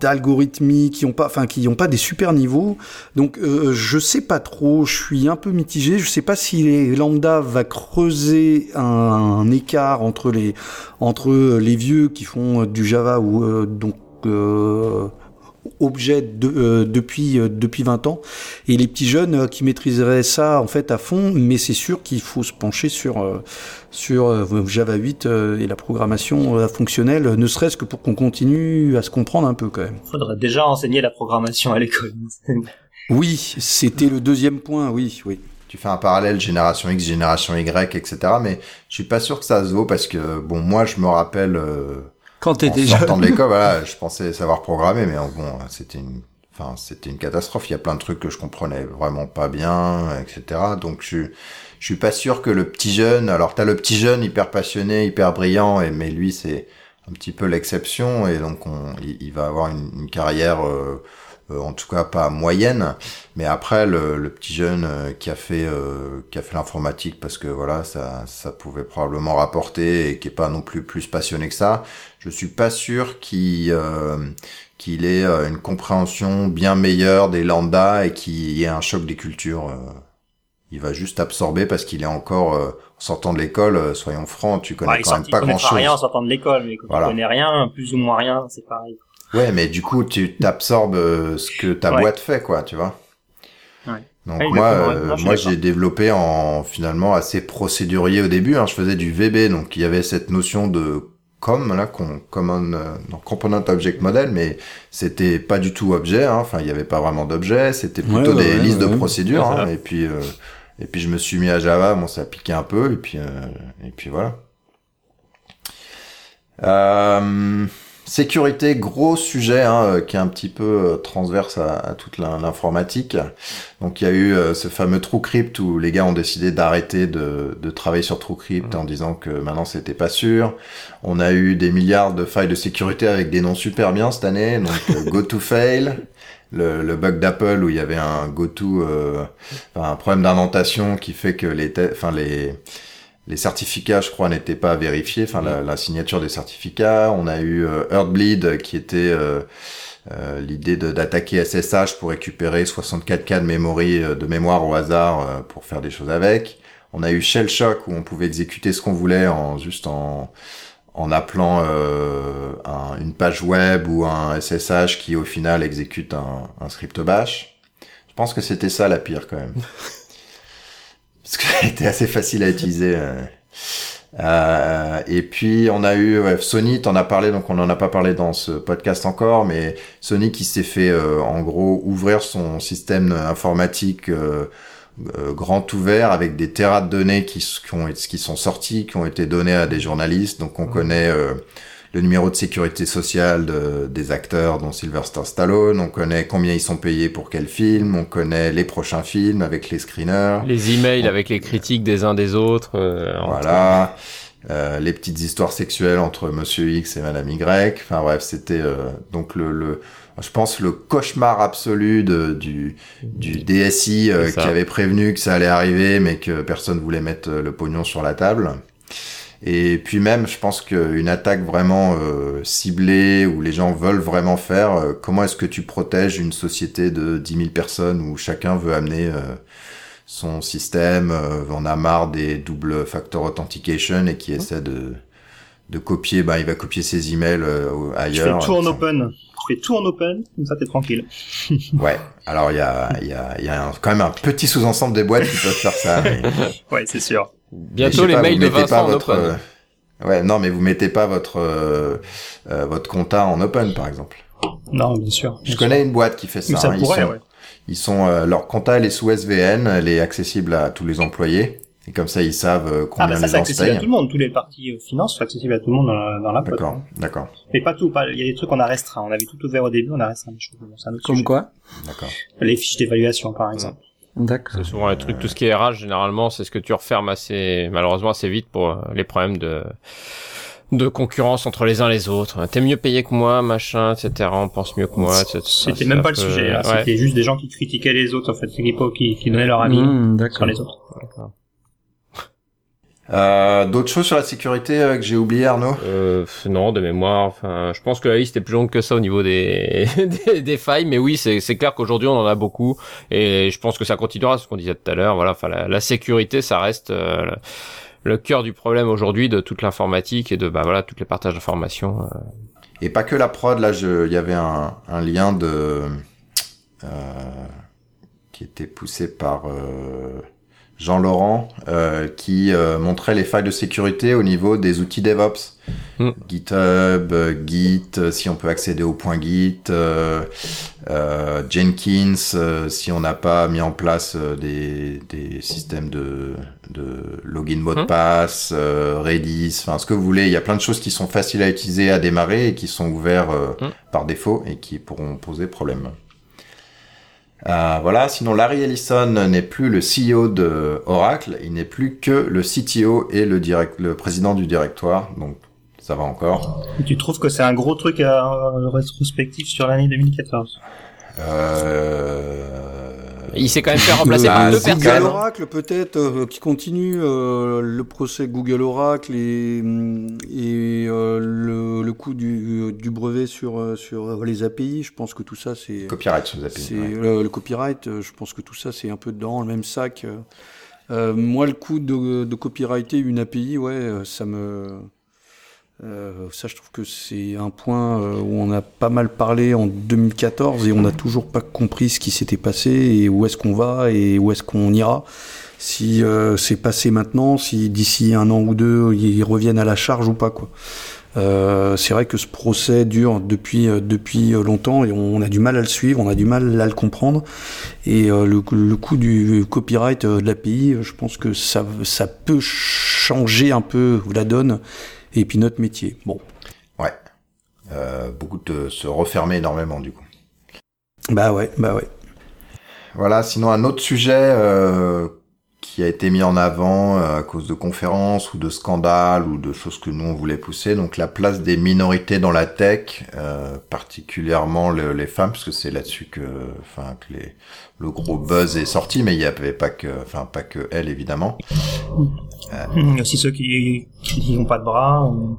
d'algorithmie, qui ont pas, enfin, qui ont pas des super niveaux. Donc, euh, je sais pas trop. Je suis un peu mitigé. Je sais pas si les lambda va creuser un, écart entre les entre les vieux qui font du Java ou euh, donc euh, objet de, euh, depuis euh, depuis 20 ans et les petits jeunes euh, qui maîtriseraient ça en fait à fond mais c'est sûr qu'il faut se pencher sur sur Java 8 et la programmation fonctionnelle ne serait-ce que pour qu'on continue à se comprendre un peu quand même. Faudrait déjà enseigner la programmation à l'école. oui, c'était le deuxième point, oui, oui tu fais un parallèle génération X, génération Y, etc. Mais je suis pas sûr que ça se vaut parce que bon, moi je me rappelle quand t'étais jeune. sortant de l'école, voilà, je pensais savoir programmer, mais bon, c'était une, enfin, c'était une catastrophe. Il y a plein de trucs que je comprenais vraiment pas bien, etc. Donc, je, je suis pas sûr que le petit jeune, alors t'as le petit jeune hyper passionné, hyper brillant, et, mais lui, c'est un petit peu l'exception, et donc on, il, va avoir une, une carrière, euh, en tout cas pas moyenne, mais après le, le petit jeune euh, qui a fait euh, qui a fait l'informatique parce que voilà ça ça pouvait probablement rapporter et qui est pas non plus plus passionné que ça, je suis pas sûr qu'il qu'il ait une compréhension bien meilleure des lambda et qu'il y ait un choc des cultures. il va juste absorber parce qu'il est encore en sortant de l'école. soyons francs, tu connais quand même pas grand chose. rien en sortant de l'école, mais quand tu connais rien, plus ou moins rien, c'est pareil. Ouais, mais du coup, tu t'absorbes euh, ce que ta boîte fait, quoi, tu vois. Ouais. Donc moi, euh, moi j'ai développé en finalement assez procédurier au début. Hein. Je faisais du VB, donc il y avait cette notion de com là, common euh, component object model, mais c'était pas du tout objet. Hein. Enfin, il y avait pas vraiment d'objet. C'était plutôt des listes de procédures. Hein. Et puis euh, et puis je me suis mis à Java. Bon, ça a piqué un peu. Et puis et puis voilà. Euh, Sécurité, gros sujet hein, euh, qui est un petit peu euh, transverse à, toute l'informatique. Donc il y a eu euh, ce fameux TrueCrypt où les gars ont décidé d'arrêter de, de, travailler sur TrueCrypt en disant que maintenant c'était pas sûr. On a eu des milliards de failles de sécurité avec des noms super bien cette année. Donc GoToFail, le, le bug d'Apple où il y avait un GoTo, euh, un problème d'indentation qui fait que les, enfin les les certificats, je crois, n'étaient pas vérifiés, enfin la, la, signature des certificats. On a eu euh, Earthbleed qui était euh, euh, l'idée d'attaquer SSH pour récupérer 64 k de mémoire, de mémoire au hasard pour faire des choses avec. On a eu Shell Shock où on pouvait exécuter ce qu'on voulait en juste en en appelant un, une page web ou un SSH qui au final exécute un, un script bash. Je pense que c'était ça la pire quand même. parce que était assez facile à utiliser. Euh. Euh, et puis on a eu ouais, Sony, t'en as parlé, donc on n'en a pas parlé dans ce podcast encore, mais Sony qui s'est fait euh, en gros ouvrir son système informatique euh, euh, grand ouvert avec des terras de données qui, qui, ont, qui sont sortis, qui ont été donnés à des journalistes. Donc on connaît le numéro de sécurité sociale de, des acteurs, dont Sylvester Stallone. On connaît combien ils sont payés pour quel film. On connaît les prochains films avec les screeners. Les emails avec les critiques des uns des autres. Euh, voilà. Euh, les petites histoires sexuelles entre Monsieur X et Madame Y. Enfin bref, c'était euh, donc le, le, je pense le cauchemar absolu de, du, du DSI euh, qui avait prévenu que ça allait arriver, mais que personne voulait mettre le pognon sur la table. Et puis même, je pense qu'une attaque vraiment euh, ciblée, où les gens veulent vraiment faire, euh, comment est-ce que tu protèges une société de 10 000 personnes où chacun veut amener euh, son système, on a marre des double factor authentication et qui essaie de, de copier, bah, il va copier ses emails ailleurs. Tu fais tout en open. Tu fais tout en open, comme ça t'es tranquille. ouais. Alors il y a, y a, y a quand même un petit sous-ensemble des boîtes qui peuvent faire ça. Mais... ouais, c'est sûr. Bientôt les mails de Vincent en open. Euh, ouais, non, mais vous mettez pas votre euh, euh, votre compta en open, par exemple. Non, bien sûr. Je connais une boîte qui fait ça. ça hein. pourrait, ils sont, ouais. ils sont leur compta elle est sous SVN, elle est accessible à tous les employés. Et comme ça, ils savent combien ah, bah ça, les gens accessible payent. à tout le monde. Tous les parties finances sont accessibles à tout le monde dans la, dans la. D'accord, d'accord, Mais pas tout. Pas, il y a des trucs qu'on a restreint. On avait tout ouvert au début, on a restreint des choses. Bon, c'est un autre Comme sujet. quoi d'accord. Les fiches d'évaluation, par exemple. D'accord. C'est souvent les trucs, tout ce qui est RH, généralement, c'est ce que tu refermes assez, malheureusement, assez vite pour euh, les problèmes de, de concurrence entre les uns les autres. T'es mieux payé que moi, machin, etc. On pense mieux que moi, etc. C'était même un pas le sujet. là. ouais. C'était juste des gens qui critiquaient les autres, en fait, qui, qui, qui donnaient leur avis Mmh, sur les autres. Euh, D'autres choses sur la sécurité euh, que j'ai oublié, Arnaud? Euh, non, de mémoire. Enfin, je pense que la liste est plus longue que ça au niveau des des, des failles, mais oui, c'est c'est clair qu'aujourd'hui on en a beaucoup, et je pense que ça continuera, ce qu'on disait tout à l'heure. Voilà, enfin, la, la sécurité, ça reste euh, le, le cœur du problème aujourd'hui de toute l'informatique et de bah voilà, toutes les partages d'informations. Et pas que la prod, là, je- il y avait un, un lien de euh, qui était poussé par euh, Jean Laurent, euh, qui euh, montrait les failles de sécurité au niveau des outils DevOps, Mm. GitHub, euh, Git, si on peut accéder au point Git, Jenkins, si on n'a pas mis en place des, des systèmes de, de login mot de Mm. passe, euh, Redis, enfin ce que vous voulez. Il y a plein de choses qui sont faciles à utiliser, à démarrer et qui sont ouverts Mm. par défaut et qui pourront poser problème. Euh, voilà, sinon Larry Ellison n'est plus le CEO de Oracle, il n'est plus que le CTO et le, direct, le président du directoire, donc ça va encore. Et tu trouves que c'est un gros truc à euh, rétrospectif sur l'année 2014 Euh... Il s'est quand même fait remplacer par deux c'est Google personnes. Oracle peut-être euh, qui continue euh, le procès Google Oracle et, hum, et euh, le, le coût du, du brevet sur euh, sur euh, les API. Je pense que tout ça c'est Copyright sur les API. c'est ouais. le, le copyright. euh, Je pense que tout ça c'est un peu dans le même sac. euh. Euh, moi le coût de, de copyrighter une API, ouais, euh, ça me euh, ça, je trouve que c'est un point euh, où on a pas mal parlé en 2014 et on n'a toujours pas compris ce qui s'était passé et où est-ce qu'on va et où est-ce qu'on ira. Si euh, c'est passé maintenant, si d'ici un an ou deux ils reviennent à la charge ou pas quoi. Euh, c'est vrai que ce procès dure depuis euh, depuis longtemps et on a du mal à le suivre, on a du mal à le comprendre. Et le, le coût du copyright de l'API, je pense que ça ça peut changer un peu la donne et puis notre métier. Bon, Ouais. Euh, beaucoup de se refermer énormément du coup. bah ouais, bah ouais. Voilà, sinon un autre sujet euh, qui a été mis en avant euh, à cause de conférences ou de scandales ou de choses que nous on voulait pousser, donc la place des minorités dans la tech, euh, particulièrement le- les femmes, parce que c'est là-dessus que, enfin, que les, le gros buzz est sorti, mais il n'y avait pas que, enfin pas que elle évidemment. Il y a aussi ceux qui qui n'ont pas de bras, ou-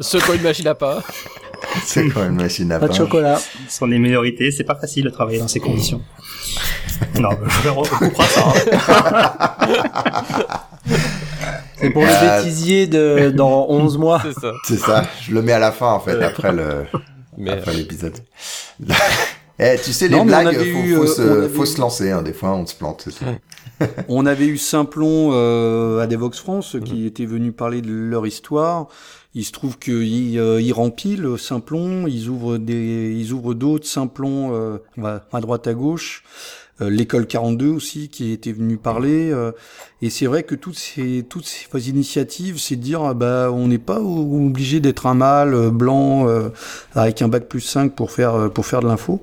Ceux qui ont une machine à pas. C'est quand une machine à Pas de pain. chocolat. sont des minorités, c'est pas facile de travailler dans ces conditions. non, je coupera ça. hein. C'est pour le Euh, bêtisier de dans 11 mois. C'est ça. C'est ça. Je le mets à la fin en fait après le Mais après l'épisode. Eh, tu sais, les Non, blagues, faut, eu, faut euh, se, faut eu- se lancer. Hein. Des fois, on se plante. c'est tout. On avait eu Simplon euh, à Devox France qui était venu parler de leur histoire. Il se trouve qu'ils euh, ils rempilent Simplon, ils ouvrent des, ils ouvrent d'autres Simplon euh, à droite à gauche. Euh, L'école 42 aussi qui était venu parler. Et c'est vrai que toutes ces toutes ces initiatives, c'est de dire ah bah on n'est pas obligé d'être un mâle euh, blanc euh, avec un bac plus 5 pour faire euh, pour faire de l'info.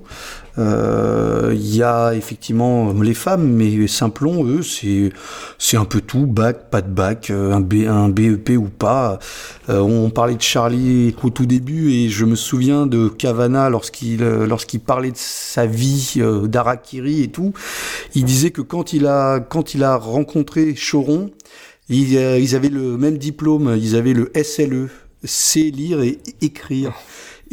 Il y a effectivement les femmes, mais Simplon, eux, c'est un peu tout, bac, pas de bac, un, BEP ou pas. On parlait de Charlie au tout début et je me souviens de Cavana lorsqu'il lorsqu'il parlait de sa vie d'Arakiri et tout. Il disait que quand il a quand il a rencontré Choron, Ils, euh, ils avaient le même diplôme, ils avaient le SLE, c'est lire et écrire.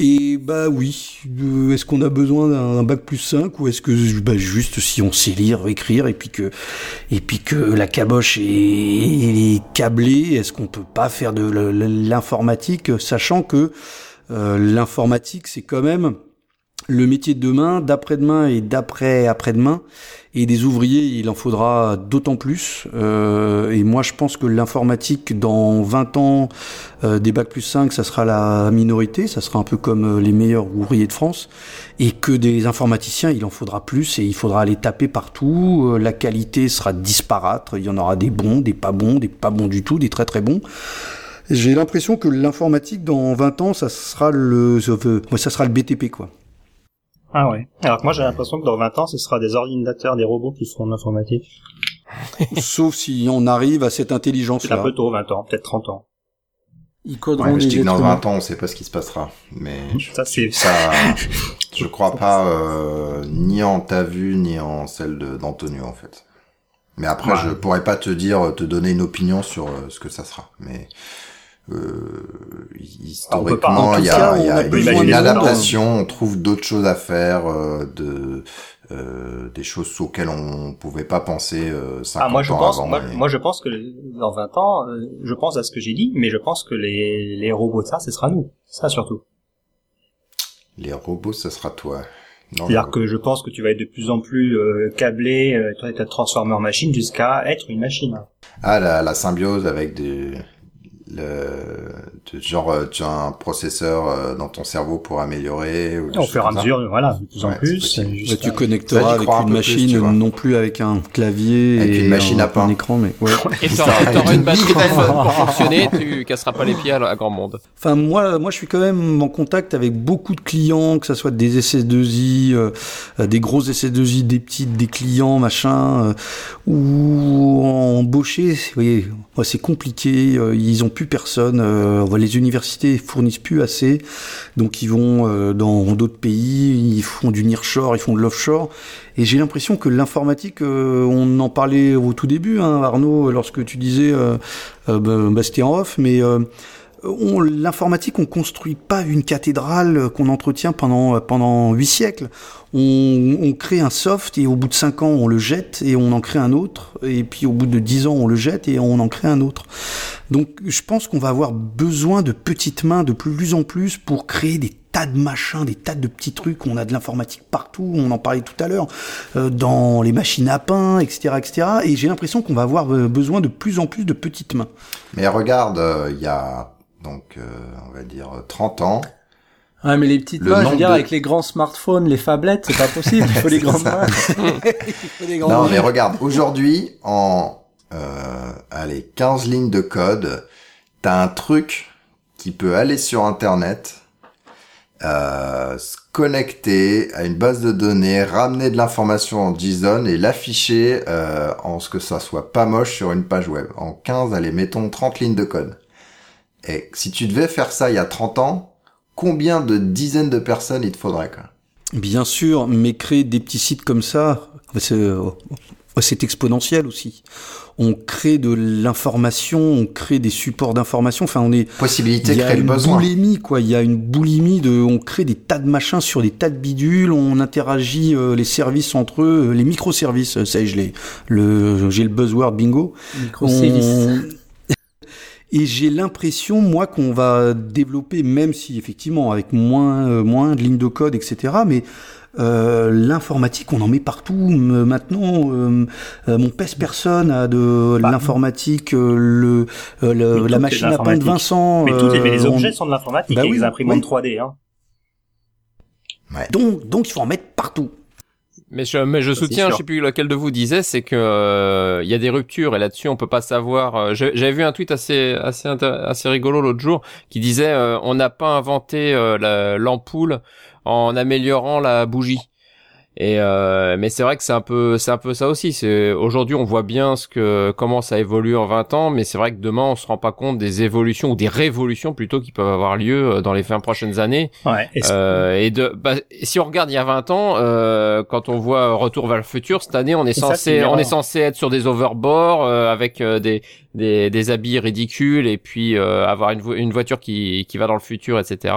Et bah oui, euh, est-ce qu'on a besoin d'un bac plus 5 ou est-ce que bah, juste si on sait lire, écrire et puis que et puis que la caboche est, est câblée, est-ce qu'on peut pas faire de l'informatique sachant que euh, l'informatique c'est quand même le métier de demain, d'après-demain et d'après après-demain. Et des ouvriers, il en faudra d'autant plus. Euh, et moi, je pense que l'informatique, dans 20 ans, euh, des bacs plus 5, ça sera la minorité. Ça sera un peu comme euh, les meilleurs ouvriers de France. Et que des informaticiens, il en faudra plus. Et il faudra les taper partout. la qualité sera disparate. Il y en aura des bons, des pas bons, des pas bons du tout, des très très bons. J'ai l'impression que l'informatique, dans 20 ans, ça sera le, ça sera le BTP, quoi. Ah ouais. Alors que moi j'ai l'impression que dans 20 ans ce sera des ordinateurs, des robots qui feront l'informatique. Sauf si on arrive à cette intelligence là. C'est un peu tôt 20 ans, peut-être 30 ans. Ils coderont ouais, je dis que dans 20 ans on sait pas ce qui se passera. Mais ça c'est ça je crois pas euh, ni en ta vue ni en celle d'Antonio en fait. Mais après je pourrais pas te dire te donner une opinion sur euh, ce que ça sera. Mais euh, historiquement, il y a, y a une, adaptation, on trouve d'autres choses à faire, euh, de euh, des choses auxquelles on pouvait pas penser euh, 50 ah, moi, je ans pense, avant. Moi, moi, je pense que dans 20 ans, euh, je pense à ce que j'ai dit, mais je pense que les, les robots, ça, ce sera nous. Ça, surtout. Les robots, ce sera toi. C'est-à-dire que je pense que tu vas être de plus en plus euh, câblé, toi, être transformé en machine jusqu'à être une machine. Ah, la, la symbiose avec des, le genre euh, tu as un processeur euh, dans ton cerveau pour améliorer ou au fur et à mesure voilà de plus en plus juste tu connecteras avec une machine non plus avec un clavier avec et une machine un, à pain un écran mais ouais. et t'auras une batterie pour fonctionner tu casseras pas les pieds à, grand monde. Enfin moi moi je suis quand même en contact avec beaucoup de clients que ça soit des SS2I euh, des gros SS2I des petites des clients machin euh, ou embaucher vous voyez moi c'est compliqué ils ont plus personne. Euh, les universités fournissent plus assez, donc ils vont euh, dans d'autres pays, ils font du nearshore, ils font de l'offshore. Et j'ai l'impression que l'informatique, euh, on en parlait au tout début, hein, Arnaud, lorsque tu disais, bah, bah, c'était en off, mais l'informatique, on construit pas une cathédrale qu'on entretient pendant pendant huit siècles. On, on, crée un soft et au bout de cinq ans on le jette et on en crée un autre et puis au bout de dix ans on le jette et on en crée un autre. Donc je pense qu'on va avoir besoin de petites mains de plus en plus pour créer des tas de machins, des tas de petits trucs. On a de l'informatique partout, on en parlait tout à l'heure, euh, dans les machines à pain, etc., etc. Et j'ai l'impression qu'on va avoir besoin de plus en plus de petites mains. Mais regarde, euh, il y a donc euh, on va dire 30 ans. Ah mais les petites mains, je veux dire, avec les grands smartphones, les phablettes, c'est pas possible, il faut les grandes mains. non mais regarde, aujourd'hui, en euh, allez, 15 lignes de code, t'as un truc qui peut aller sur Internet, euh, se connecter à une base de données, ramener de l'information en JSON et l'afficher euh, en ce que ça soit pas moche sur une page web. En 15, allez, mettons 30 lignes de code. Et si tu devais faire ça il y a 30 ans, combien de dizaines de personnes il te faudrait quoi Bien sûr, mais créer des petits sites comme ça, c'est exponentiel aussi. On crée de l'information, on crée des supports d'information. Enfin, on est possibilité il y a une boulimie quoi. Il y a une boulimie de, on crée des tas de machins sur des tas de bidules. On interagit euh, les services entre eux, euh, les microservices. Ça, je l'ai, le, j'ai le buzzword bingo. Microservices. Et j'ai l'impression, moi, qu'on va développer, même si effectivement avec moins, euh, moins de lignes de code, etc. Mais euh, l'informatique, on en met partout. Maintenant, euh, euh mon pèse personne a de bah. l'informatique, le, le la machine à pain de Vincent. Mais, tout, mais les objets sont de l'informatique. Bah oui, les imprimantes 3D. Hein. Ouais. Donc, donc il faut en mettre partout. Mais je, mais je soutiens, je sais plus lequel de vous disait, c'est que il y a des ruptures et là-dessus on peut pas savoir. J'avais vu un tweet assez assez assez rigolo l'autre jour qui disait on n'a pas inventé l'ampoule en améliorant la bougie. Et euh, mais c'est vrai que c'est un peu c'est un peu ça aussi. C'est aujourd'hui on voit bien ce que comment ça évolue en 20 ans, mais c'est vrai que demain on se rend pas compte des évolutions ou des révolutions plutôt qui peuvent avoir lieu euh, dans les 20 prochaines années. Ouais. Et, Euh, et de bah, si on regarde il y a 20 ans, euh, quand on voit Retour vers le futur cette année, on est ça, censé on est censé être sur des overboards euh, avec euh, des, des des habits ridicules et puis euh, avoir une, vo- une voiture qui qui va dans le futur, etc.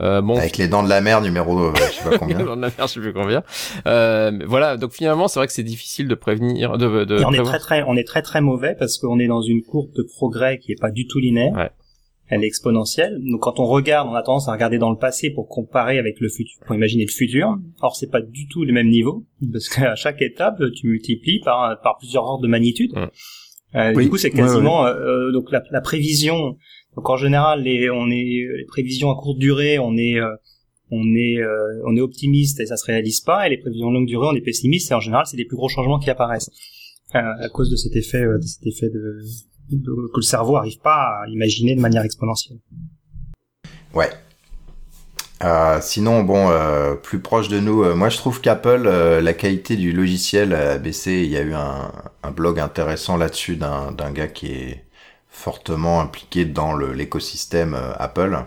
Euh, bon, Avec les dents de la mer numéro, euh, je sais pas combien. dans la mer, je sais plus combien. Euh, voilà, donc finalement, c'est vrai que c'est difficile de prévenir, de, de et on est très très, on est très très mauvais parce qu'on est dans une courbe de progrès qui est pas du tout linéaire. Ouais. Elle est exponentielle. Donc quand on regarde, on a tendance à regarder dans le passé pour comparer avec le futur, pour imaginer le futur. Or c'est pas du tout le même niveau parce qu'à chaque étape, tu multiplies par par plusieurs ordres de magnitude. Ouais. Euh, Oui, Du coup, c'est ouais, quasiment euh, donc la, la prévision. Donc en général, les on est les prévisions à courte durée, on est euh, euh, on est optimiste et ça se réalise pas. Et les prévisions longue durée, on est pessimiste et en général, c'est des plus gros changements qui apparaissent euh, à cause de cet effet de de, de- que le cerveau arrive pas à imaginer de manière exponentielle. Ouais. Sinon, bon, plus proche de nous, moi je trouve qu'Apple, la qualité du logiciel a baissé. Il y a eu un, blog intéressant là-dessus d'un gars qui est fortement impliqué dans le- l'écosystème euh, Apple.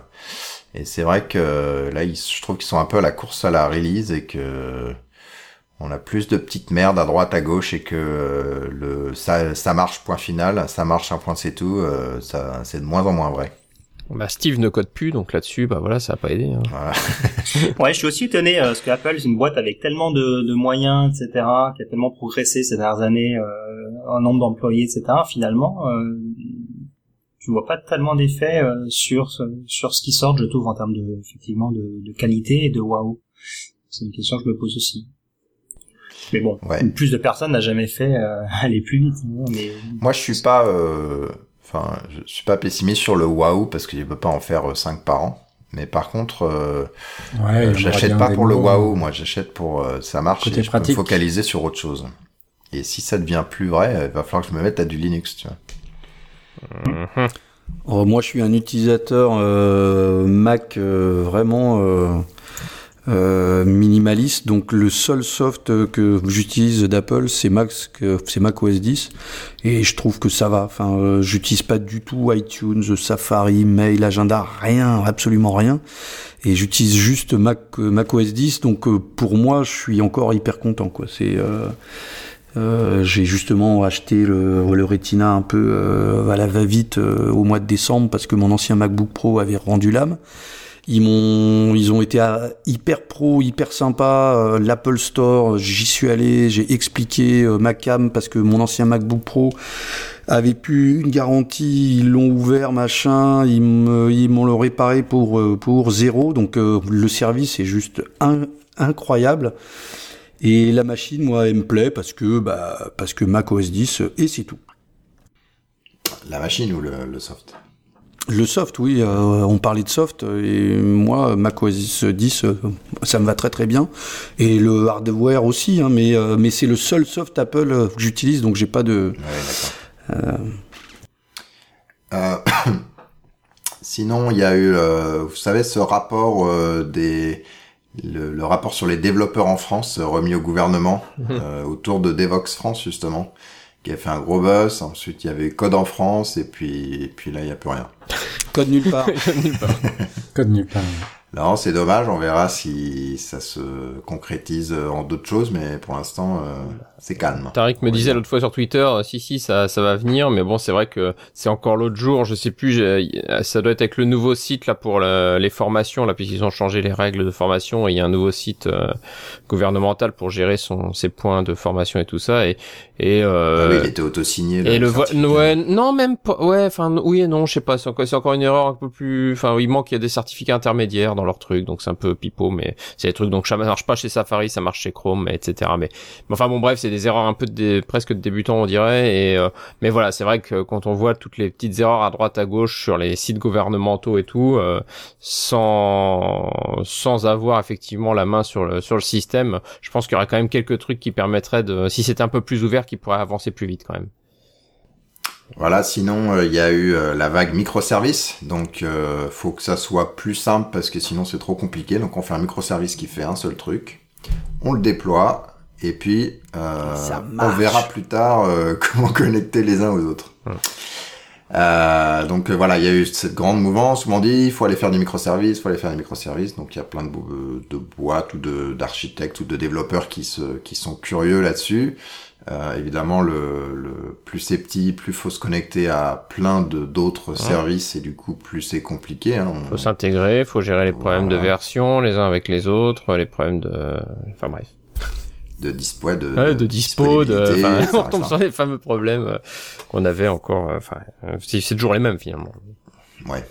Et c'est vrai que euh, là, ils, je trouve qu'ils sont un peu à la course à la release et que on a plus de petites merdes à droite, à gauche et que euh, le ça, ça marche point final, ça marche un point c'est tout. euh, ça, c'est de moins en moins vrai. Bah, Steve ne code plus, donc là-dessus, bah voilà, ça a pas aidé. hein. Voilà. Ouais, je suis aussi étonné euh, parce que Apple c'est une boîte avec tellement de, de moyens, etc., qui a tellement progressé ces dernières années euh, en nombre d'employés, etc. Finalement, euh, tu vois pas tellement d'effet euh, sur ce- sur ce qui sort, je trouve, en termes de effectivement de, de qualité et de waouh. C'est une question que je me pose aussi. Mais bon, Ouais. plus de personnes n'a jamais fait euh, aller plus vite. hein, mais Moi, je suis pas, euh, enfin, je suis pas pessimiste sur le waouh parce qu'il peut pas en faire 5 par an. Mais par contre, euh, Ouais, euh, j'achète pas pour le waouh. Moi, j'achète pour euh, ça marche Côté et je peux me pratique. focaliser sur autre chose. Et si ça devient plus vrai, il va falloir que je me mette à du Linux, tu vois. Oh, moi, je suis un utilisateur euh, Mac euh, vraiment euh, euh, minimaliste. Donc, le seul soft que j'utilise d'Apple, c'est Mac, c'est Mac OS 10, et je trouve que ça va. Enfin, euh, j'utilise pas du tout iTunes, Safari, Mail, Agenda, rien, absolument rien. Et j'utilise juste Mac, euh, Mac OS 10. Donc, pour moi, je suis encore hyper content. Quoi. C'est euh, j'ai justement acheté le, le Retina un peu euh, à la va-vite euh, au mois de décembre parce que mon ancien MacBook Pro avait rendu l'âme. Ils m'ont, ils ont été euh, hyper pro, hyper sympa. Euh, L'Apple Store, j'y suis allé, j'ai expliqué ma cam parce que mon ancien MacBook Pro avait plus une garantie, ils l'ont ouvert, machin, ils me- ils m'ont le réparé pour pour zéro. Donc le service est juste in- incroyable. Et la machine, moi, elle me plaît parce que bah parce que Mac OS 10 euh, et c'est tout. La machine ou le, le soft? Le soft, oui, euh, on parlait de soft et moi Mac OS 10, euh, ça me va très très bien et le hardware aussi, hein, mais euh, mais c'est le seul soft Apple que j'utilise donc j'ai pas de Ouais. Euh, Sinon, il y a eu, vous savez, ce rapport des, le, le rapport sur les développeurs en France euh, remis au gouvernement euh, autour de Devox France justement, qui a fait un gros buzz. Ensuite, il y avait Code en France et puis, et puis là, il n'y a plus rien. code nulle part. Code nulle part. Non, c'est dommage. On verra si ça se concrétise euh, en d'autres choses, mais pour l'instant, euh, c'est calme. Tariq me disait l'autre fois sur Twitter, euh, si si ça ça va venir, mais bon c'est vrai que c'est encore l'autre jour, je sais plus, j'ai- ça doit être avec le nouveau site là pour la- les formations là puisqu'ils ont changé les règles de formation et il y a un nouveau site euh, gouvernemental pour gérer son ses points de formation et tout ça et et Ah euh, oui, il était auto-signé. et le certificat. ouais non même pas ouais enfin oui et non je sais pas c'est encore, c'est encore une erreur un peu plus enfin il manque il y a des certificats intermédiaires dans leur truc donc c'est un peu pipeau mais c'est des trucs donc ça marche pas chez Safari ça marche chez Chrome etc mais mais enfin bon bref c'est des erreurs un peu de presque de débutants on dirait et euh, mais voilà c'est vrai que quand on voit toutes les petites erreurs à droite à gauche sur les sites gouvernementaux et tout euh, sans sans avoir effectivement la main sur le sur le système je pense qu'il y aurait quand même quelques trucs qui permettraient de si c'était un peu plus ouvert qui pourraient avancer plus vite quand même Voilà, sinon euh, il y a eu euh, la vague microservice, donc euh, faut que ça soit plus simple parce que sinon c'est trop compliqué. Donc on fait un microservice qui fait un seul truc. on le déploie, et puis euh, on verra plus tard euh, comment connecter les uns aux autres. Ouais. Euh, donc euh, voilà, il y a eu cette grande mouvance où on dit il faut aller faire du microservice, il faut aller faire du microservice. Donc il y a plein de, bo- de boîtes ou de d'architectes ou de développeurs qui se qui sont curieux là-dessus. Euh, évidemment, le, le plus c'est petit, plus faut se connecter à plein de d'autres services et du coup plus c'est compliqué. Hein. On- Faut s'intégrer, faut gérer les problèmes de version les uns avec les autres, les problèmes de, enfin bref, de dispo, ouais, de, Ouais, de dispo, de, enfin, on tombe sur les fameux problèmes euh, qu'on avait encore, euh, enfin, euh, c'est toujours les mêmes finalement, Ouais.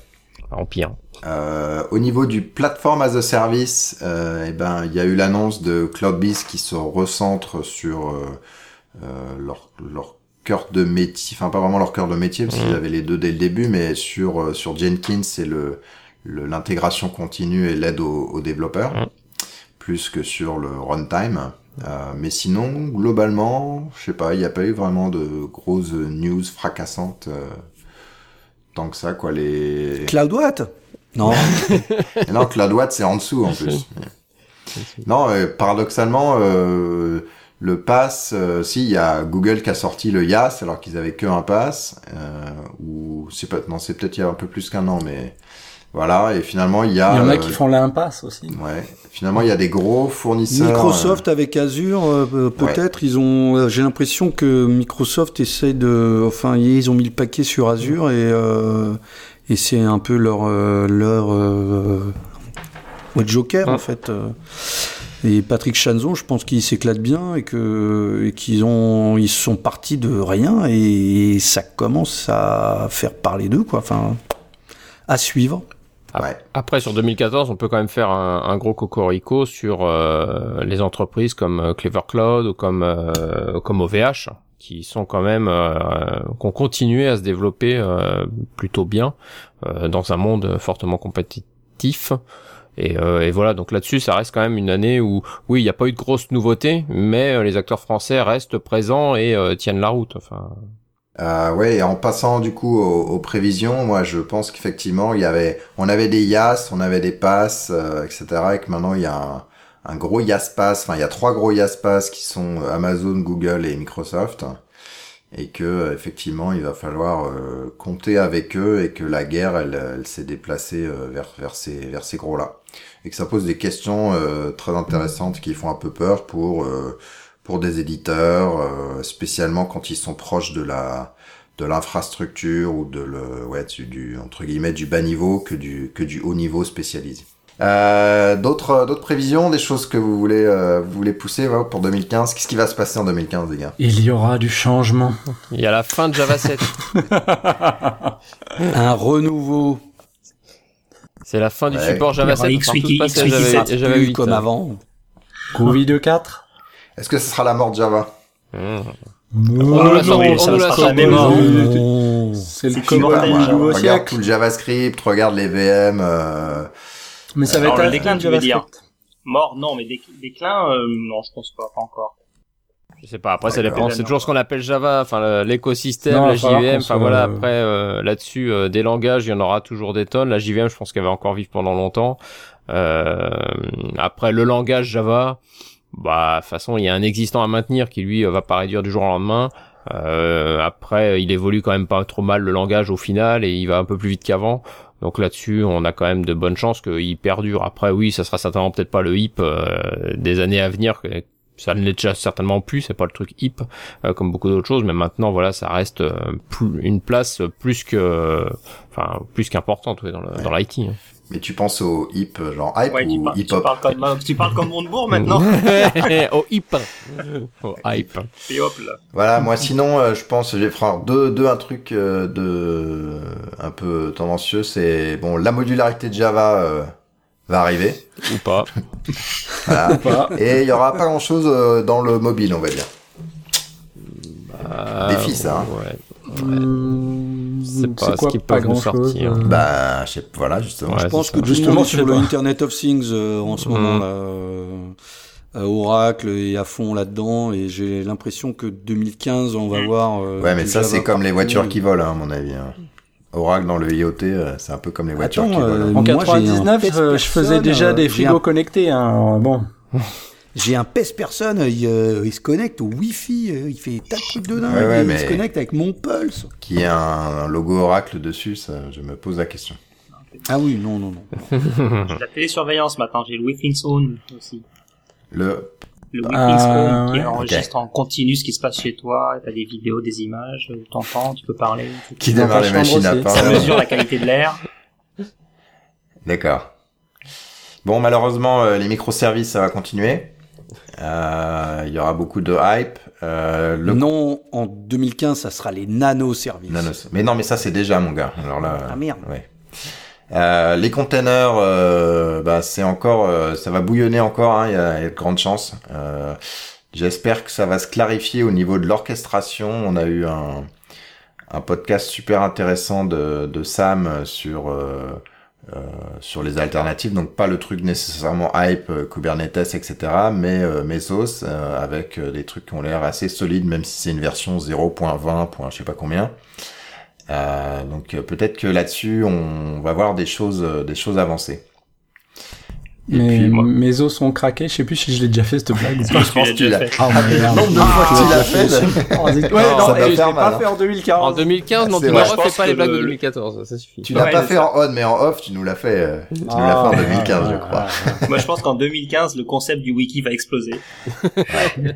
en pire. Euh, au niveau du platform as a service, euh, eh ben il y a eu l'annonce de CloudBees qui se recentre sur leur leur cœur de métier, enfin pas vraiment leur cœur de métier parce Mhm. qu'ils avaient les deux dès le début, mais sur euh, sur Jenkins c'est le le- l'intégration continue et l'aide aux, aux développeurs Mhm. plus que sur le runtime. Euh, mais sinon, globalement, je sais pas, il n'y a pas eu vraiment de grosses news fracassantes euh, tant que ça, quoi. Les CloudWatt Non. non, CloudWatt, c'est en dessous en plus. Non, euh, paradoxalement, euh, le pass, euh, si, il y a Google qui a sorti le YAS alors qu'ils avaient que un pass, euh, ou c'est pas, non, c'est peut-être il y a un peu plus qu'un an, mais voilà. Et finalement, il y a, Il y en a euh, qui font l'impasse aussi. ouais, finalement, il y a des gros fournisseurs. Microsoft avec Azure, euh, euh, peut-être, ils ont. euh, J'ai l'impression que Microsoft essaie de. Enfin, ils ont mis le paquet sur Azure et euh, et c'est un peu leur euh, leur euh, ouais, Joker Ouais. en fait. Et Patrick Chanzon, je pense qu'il s'éclate bien et que et qu'ils ont ils sont partis de rien et ça commence à faire parler d'eux quoi. Enfin, à suivre. euh, ouais. Après, sur 2014, on peut quand même faire un, un gros cocorico sur euh, les entreprises comme euh, Clever Cloud ou comme euh, comme OVH, qui sont quand même euh, qui ont continué à se développer euh, plutôt bien euh, dans un monde fortement compétitif. Et, euh, et voilà, donc là-dessus, ça reste quand même une année où, oui, il n'y a pas eu de grosses nouveautés, mais euh, les acteurs français restent présents et euh, tiennent la route. Enfin, Euh, ouais, et en passant du coup aux, aux prévisions, moi je pense qu'effectivement il y avait, on avait des YAS, on avait des passes, euh, etc. Et que maintenant il y a un, un gros YAS pass, enfin il y a trois gros YAS pass qui sont Amazon, Google et Microsoft, et que effectivement il va falloir euh, compter avec eux et que la guerre elle, elle s'est déplacée vers vers ces vers ces gros là, et que ça pose des questions euh, très intéressantes qui font un peu peur pour euh, pour des éditeurs, euh, spécialement quand ils sont proches de la de l'infrastructure ou de le ouais du, du entre guillemets du bas niveau que du que du haut niveau spécialisé. Euh, d'autres d'autres prévisions, des choses que vous voulez euh, vous voulez pousser ouais, pour 2015. Qu'est-ce qui va se passer en 2015, les gars? Il y aura du changement. il y a la fin de Java 7. Un renouveau C'est la fin du Ouais. support Java Il y aura 7. X Wiki- passer à X Wiki Java, 7. Java plus 8. comme avant. Groovy 2.4 Est-ce que ce sera la mort de Java? Mmh. On nous la sort- on nous la sort. Non. C'est le immortel, du hein. nouveau Regarde siècle. tout le JavaScript, regarde les VM. euh, Mais ça va Alors, être le un- déclin, dire JavaScript. Mort, non, mais déc- déclin, euh, non, je pense pas, pas encore. Je sais pas. Après, ça dépend. C'est toujours ce qu'on appelle Java. Enfin, l'écosystème, la JVM. Enfin voilà. Après, euh, là-dessus, euh, des langages, il y en aura toujours des tonnes. La JVM, je pense qu'elle va encore vivre pendant longtemps. Euh, après, le langage Java, bah, de toute façon, il y a un existant à maintenir qui lui va pas réduire du jour au lendemain. Euh, après, il évolue quand même pas trop mal le langage au final et il va un peu plus vite qu'avant. Donc là-dessus, on a quand même de bonnes chances qu'il perdure. Après, oui, ça sera certainement peut-être pas le hip euh, des années à venir. Ça ne l'est déjà certainement plus. C'est pas le truc hip euh, comme beaucoup d'autres choses. Mais maintenant, voilà, ça reste euh, plus- une place plus que, enfin, plus qu'importante ouais, dans le- dans l'IT. hein. Mais tu penses au hip, genre hype Ouais, tu, ou tu hip hop parles comme, tu parles comme Montebourg maintenant. Au hip. Au hype. Et hop, là. Voilà, moi sinon, euh, je pense, j'ai deux, deux un truc euh, de un peu tendancieux, c'est bon, la modularité de Java euh, va arriver, Ou pas. voilà. Pas. et il y aura pas grand chose dans le mobile, on va dire. Euh, Défi, ça, hein. Ouais. Hum, C'est pas ce quoi, qu'ils pas peuvent nous sortir. euh, Bah, je sais, voilà, justement. Ouais, Je pense que ça. Justement, sur le. Internet of Things euh, en ce Mm. moment là. euh, euh, Oracle est à fond là-dedans et j'ai l'impression que 2015 on va voir. euh, Ouais, mais ça, c'est comme les voitures qui volent, hein, à mon avis. hein. Oracle dans le IoT, euh, c'est un peu comme les voitures Attends, qui euh. En Moi, j'ai un 99, test euh, je faisais déjà euh, des frigos un- connectés. Hein. alors Bon, J'ai un PES personne, il, euh, il se connecte au Wi-Fi, il fait tas de trucs de dingue, Ouais, ouais, il mais- se connecte avec mon Pulse. Qui a un logo Oracle dessus, ça, je me pose la question. Ah oui, non, non, non. J'ai la télésurveillance maintenant, j'ai le Wi-Fi Zone aussi. Le, Le Wi-Fi Ah, Zone qui ouais. enregistre en continu ce qui se passe chez toi, t'as des vidéos, des images, euh, t'entends, tu peux parler, tu qui démarre les machines à part. ça mesure la qualité de l'air. D'accord. Bon, malheureusement, euh, les microservices, ça va continuer. Euh, Il y aura beaucoup de hype. Euh, le Non, en 2015, ça sera les nano-services. Nanos. Mais non, mais ça, c'est déjà, mon gars. Alors là. Ah merde. Ouais. Euh, les containers, euh, bah, c'est encore, euh, ça va bouillonner encore. hein, Il y, a, il y a de grandes chances. Euh, J'espère que ça va se clarifier au niveau de l'orchestration. On a eu un, un podcast super intéressant de, de Sam sur euh, sur les alternatives. Donc pas le truc nécessairement hype, Kubernetes, etc. Mais Mesos avec des trucs qui ont l'air assez solides, même si c'est une version 0.20. point Je sais pas combien. Euh, donc euh, peut-être que là-dessus on va voir des choses, euh, des choses avancées. Et Mais puis, moi- mes os sont craqués, je sais plus si je l'ai déjà fait cette blague ou tu l'as déjà fait. Ah, merde. nombre de fois que tu l'as fait, zut. Non, Ouais, non, ça doit et je faire l'ai mal, pas hein. fait en 2015. En 2015, non, tu ne Je refais pense pas les blagues de le- 2014, ça suffit. tu l'as pas fait en on, mais en off, tu nous l'as fait, tu nous l'as Ah, fait en ouais, 2015, je crois. Moi, je pense qu'en 2015, le concept du wiki va exploser.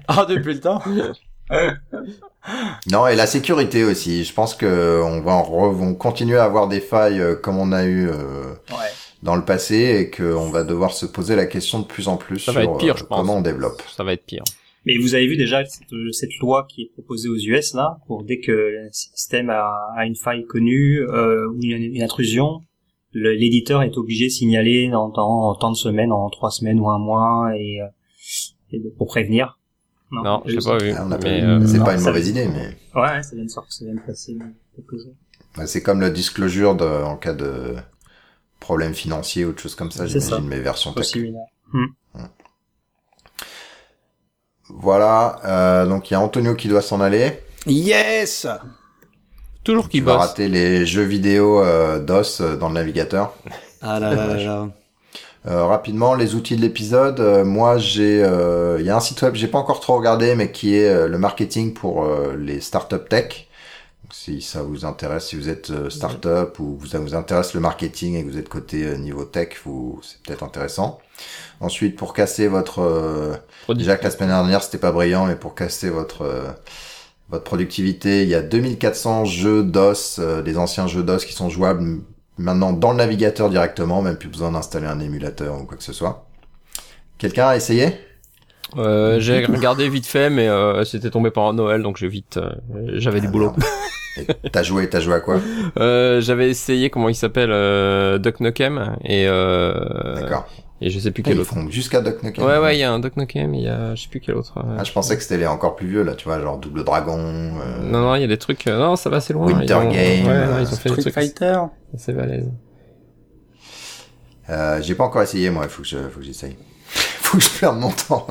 Ah, depuis le temps? Non, et la sécurité aussi. Je pense que on va en re- vont continuer à avoir des failles euh, comme on a eu euh, Ouais. dans le passé et qu'on va devoir se poser la question de plus en plus Ça sur va être pire, euh, je pense. comment on développe. Ça va être pire. Mais vous avez vu déjà cette, cette loi qui est proposée aux US là, pour dès que le système a, a une faille connue euh, ou une, une intrusion, l'éditeur est obligé de signaler en, temps- en temps de semaines, en trois semaines ou un mois, et, euh, et pour prévenir. Non, vous je sais pas vu. Ah, mais, euh, c'est non, pas une mauvaise idée, mais Ouais, ça vient de sortir, ça vient de passer quelques jours. ouais, c'est comme le disclosure de, en cas de problème financier ou de choses comme ça, j'imagine mes versions tech. Aussi, Voilà, euh, donc il y a Antonio qui doit s'en aller. Yes Toujours Qui bosse. rater les jeux vidéo euh, DOS euh, dans le navigateur. Ah là là là là. Euh, rapidement, les outils de l'épisode. euh, moi, j'ai, euh, il y a un site web, j'ai pas encore trop regardé, mais qui est euh, le marketing pour euh, les startup tech. Donc, si ça vous intéresse, si vous êtes euh, startup ou ça vous intéresse le marketing et que vous êtes côté euh, niveau tech, vous, c'est peut-être intéressant. Ensuite, pour casser votre, euh, déjà que la semaine dernière c'était pas brillant, mais pour casser votre euh, votre productivité, il y a 2400 jeux DOS, euh, des anciens jeux DOS qui sont jouables maintenant dans le navigateur directement, même plus besoin d'installer un émulateur ou quoi que ce soit. Quelqu'un a essayé? Euh, j'ai regardé vite fait, mais euh, c'était tombé pendant Noël, donc j'ai vite, euh, j'avais du boulot. T'as joué, t'as joué à quoi? Euh, j'avais essayé comment il s'appelle euh, Duck Nukem et euh, D'accord. Et je sais plus quel Ils autre. font jusqu'à Duck Nukem. Ouais ouais, il y a un Duck Nukem, il y a je sais plus quel autre. euh. Ah, je pensais que c'était les encore plus vieux là, tu vois, genre Double Dragon. euh, Non non, il y a des trucs. euh, non, ça va assez loin. Winter ils ont, Game, Ouais, non, ils ont fait des Street trucs Fighter assez balèzes. Euh, j'ai pas encore essayé, moi. Il faut que je, faut que j'essaye. faut que je perde mon temps.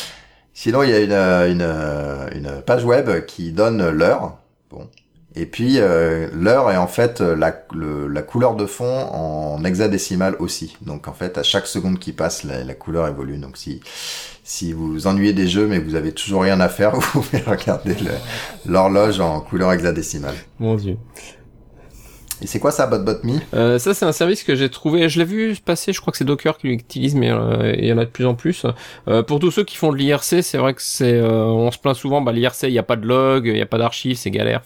Sinon, il y a une, une, une page web qui donne l'heure. Bon. Et puis, euh, l'heure est en fait euh, la, le- la couleur de fond en hexadécimal aussi. Donc, en fait, à chaque seconde qui passe, la, la couleur évolue. Donc, si, si vous vous ennuyez des jeux, mais vous avez toujours rien à faire, vous pouvez regarder l'horloge en couleur hexadécimale. Mon dieu. Et c'est quoi ça, BotBotMe Euh, ça c'est un service que j'ai trouvé, je l'ai vu passer, je crois que c'est Docker qui l'utilise, mais euh, il y en a de plus en plus. Euh, pour tous ceux qui font de l'IRC, c'est vrai que c'est, euh, on se plaint souvent, bah l'IRC il n'y a pas de log, il n'y a pas d'archives, c'est galère.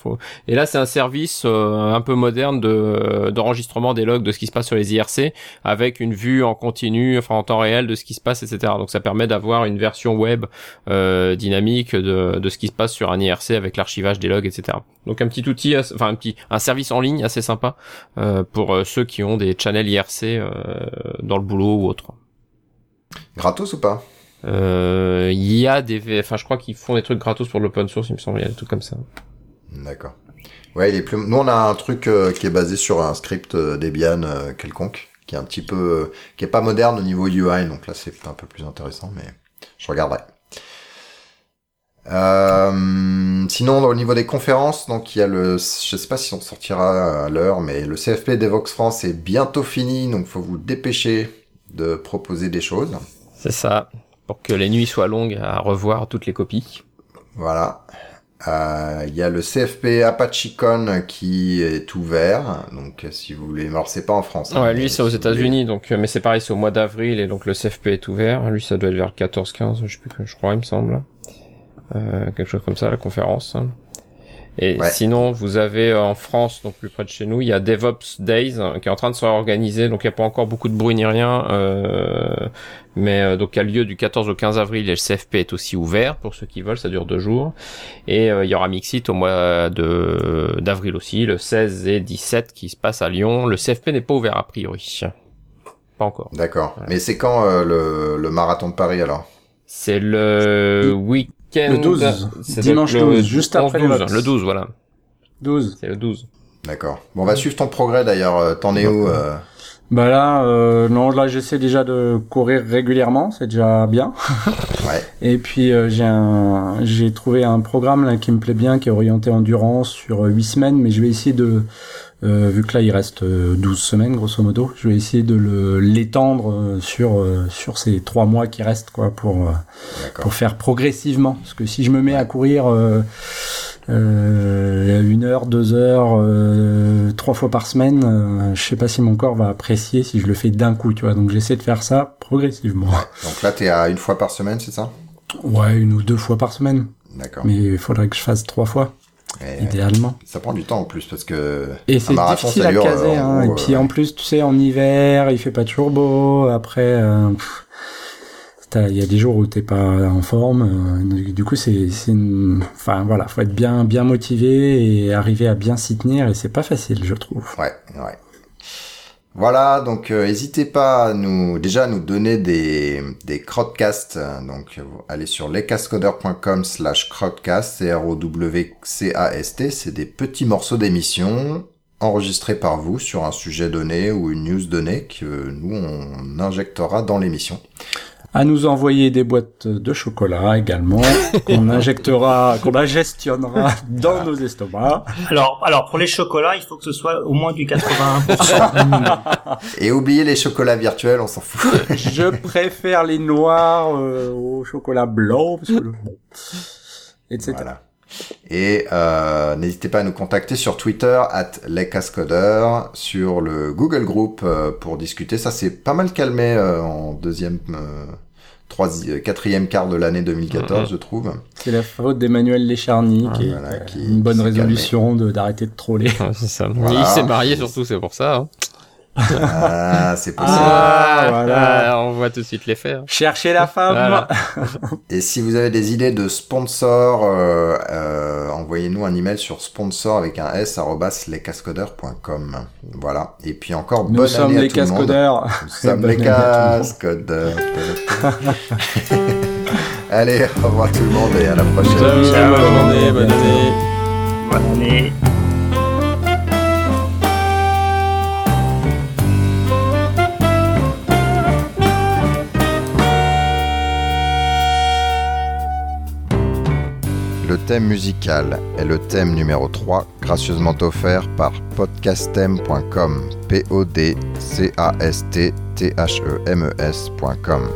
Et là c'est un service euh, un peu moderne de d'enregistrement des logs de ce qui se passe sur les IRC, avec une vue en continu, enfin en temps réel de ce qui se passe, etc. Donc ça permet d'avoir une version web dynamique de, de ce qui se passe sur un IRC avec l'archivage des logs, etc. Donc un petit outil, enfin un petit, un service en ligne assez sympa euh, pour euh, ceux qui ont des channels IRC euh, dans le boulot ou autre. Gratos ou pas? Il y a des, enfin je crois qu'ils font des trucs gratos pour l'open source, il me semble, il y a des trucs comme ça. D'accord. Ouais, il est plus. Nous, on a un truc qui est basé sur un script Debian quelconque, qui est un petit peu, qui est pas moderne au niveau UI, donc là c'est un peu plus intéressant, mais je regarderai. Euh, sinon, au niveau des conférences, donc il y a le, je sais pas si on sortira à l'heure, mais le CFP Devox France est bientôt fini, donc faut vous dépêcher de proposer des choses. C'est ça. pour que les nuits soient longues à revoir toutes les copies. Voilà. Euh, Il y a le CFP ApacheCon qui est ouvert, donc si vous voulez, alors c'est pas en France. hein, Ouais, lui c'est aux si États-Unis, donc euh, mais c'est pareil, c'est au mois d'avril et donc le CFP est ouvert. Lui, ça doit être vers le 14-15, je sais plus, je crois, il me semble. Euh, quelque chose comme ça, la conférence. Et Ouais. sinon, vous avez euh, en France, donc plus près de chez nous, il y a DevOps Days euh, qui est en train de se réorganiser, donc il n'y a pas encore beaucoup de bruit ni rien, euh, mais euh, donc il y a lieu du 14 au 15 avril et le CFP est aussi ouvert pour ceux qui veulent, ça dure deux jours. Et euh, il y aura Mixit au mois de d'avril aussi, le 16 et 17 qui se passe à Lyon. Le CFP n'est pas ouvert a priori. Pas encore. D'accord. Mais c'est quand euh, le, le marathon de Paris alors? C'est le week-end. Le 12, c'est dimanche le 12, juste après les 11, votes. Le 12, voilà. 12. C'est le 12. D'accord. Bon, on va suivre ton progrès d'ailleurs. Euh, T'en es où euh Bah là, euh, non, là j'essaie déjà de courir régulièrement, c'est déjà bien. Ouais. Et puis euh, j'ai un, j'ai trouvé un programme là qui me plaît bien, qui est orienté endurance sur euh, 8 semaines, mais je vais essayer de, euh, vu que là il reste euh, 12 semaines grosso modo, je vais essayer de le l'étendre euh, sur euh, sur ces trois mois qui restent quoi pour euh, D'accord. pour faire progressivement. Parce que si je me mets à courir euh, euh, une heure, deux heures, euh, trois fois par semaine, euh, je sais pas si mon corps va apprécier si je le fais d'un coup, tu vois. Donc j'essaie de faire ça progressivement. Donc là, t'es à une fois par semaine, c'est ça? Ouais, une ou deux fois par semaine. D'accord. Mais il faudrait que je fasse trois fois, Et, idéalement. ça prend du temps en plus parce que Et c'est difficile à caser. euh, Hein. gros, Et puis euh, en plus, tu sais, en hiver, il fait pas toujours beau. Après, euh, il y a des jours où t'es pas en forme. euh, du- du coup, c'est, c'est une... enfin voilà, faut être bien, bien motivé et arriver à bien s'y tenir. Et c'est pas facile, je trouve. Ouais, ouais. Voilà, donc euh, n'hésitez pas à nous déjà à nous donner des des crowdcasts. Donc euh, allez sur lescascodeurs.com slash crowdcast, c r o w c a s t, c'est des petits morceaux d'émissions enregistrés par vous sur un sujet donné ou une news donnée que nous on injectera dans l'émission. À nous envoyer des boîtes de chocolat également, qu'on injectera, qu'on ingestionnera dans nos estomacs. Alors, alors pour les chocolats, il faut que ce soit au moins du 81%. Et oubliez les chocolats virtuels, on s'en fout. Je préfère les noirs euh, au chocolat blanc, parce que le... bon, etc. Voilà. Et euh, n'hésitez pas à nous contacter sur Twitter, at lescascodeurs, sur le Google Group euh, pour discuter. Ça s'est pas mal calmé euh, en deuxième, euh, troisième, quatrième quart de l'année 2014, je trouve. C'est la faute d'Emmanuel Lécharny, qui est voilà, euh, qui- une bonne qui résolution de d'arrêter de troller. C'est ça. Voilà. Il s'est marié surtout, c'est pour ça. hein. Ah, c'est possible. Ah, voilà. Ah, on voit tout de suite les faire. Cherchez la femme. Voilà. Et si vous avez des idées de sponsors, euh, euh, envoyez-nous un email sur sponsor avec un s arrobas lescascodeurs.com. Voilà. Et puis encore Nous bonne année à les tout le monde. cascodeurs. Nous sommes Bonne les année cascodeurs. Allez, au revoir tout le monde et à la prochaine. Ciao, bonne journée, bonne année. Bonne année. Le thème musical est le thème numéro 3, gracieusement offert par podcastem.com. P-O-D-C-A-S-T-T-H-E-M-E-S.com.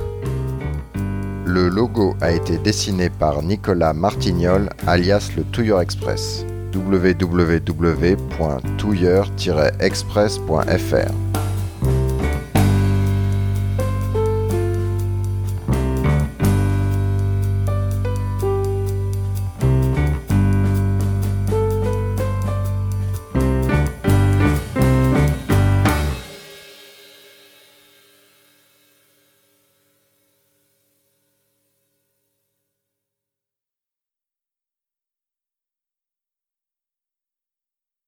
Le logo a été dessiné par Nicolas Martignol, alias le Touilleur Express. www.touilleur-express.fr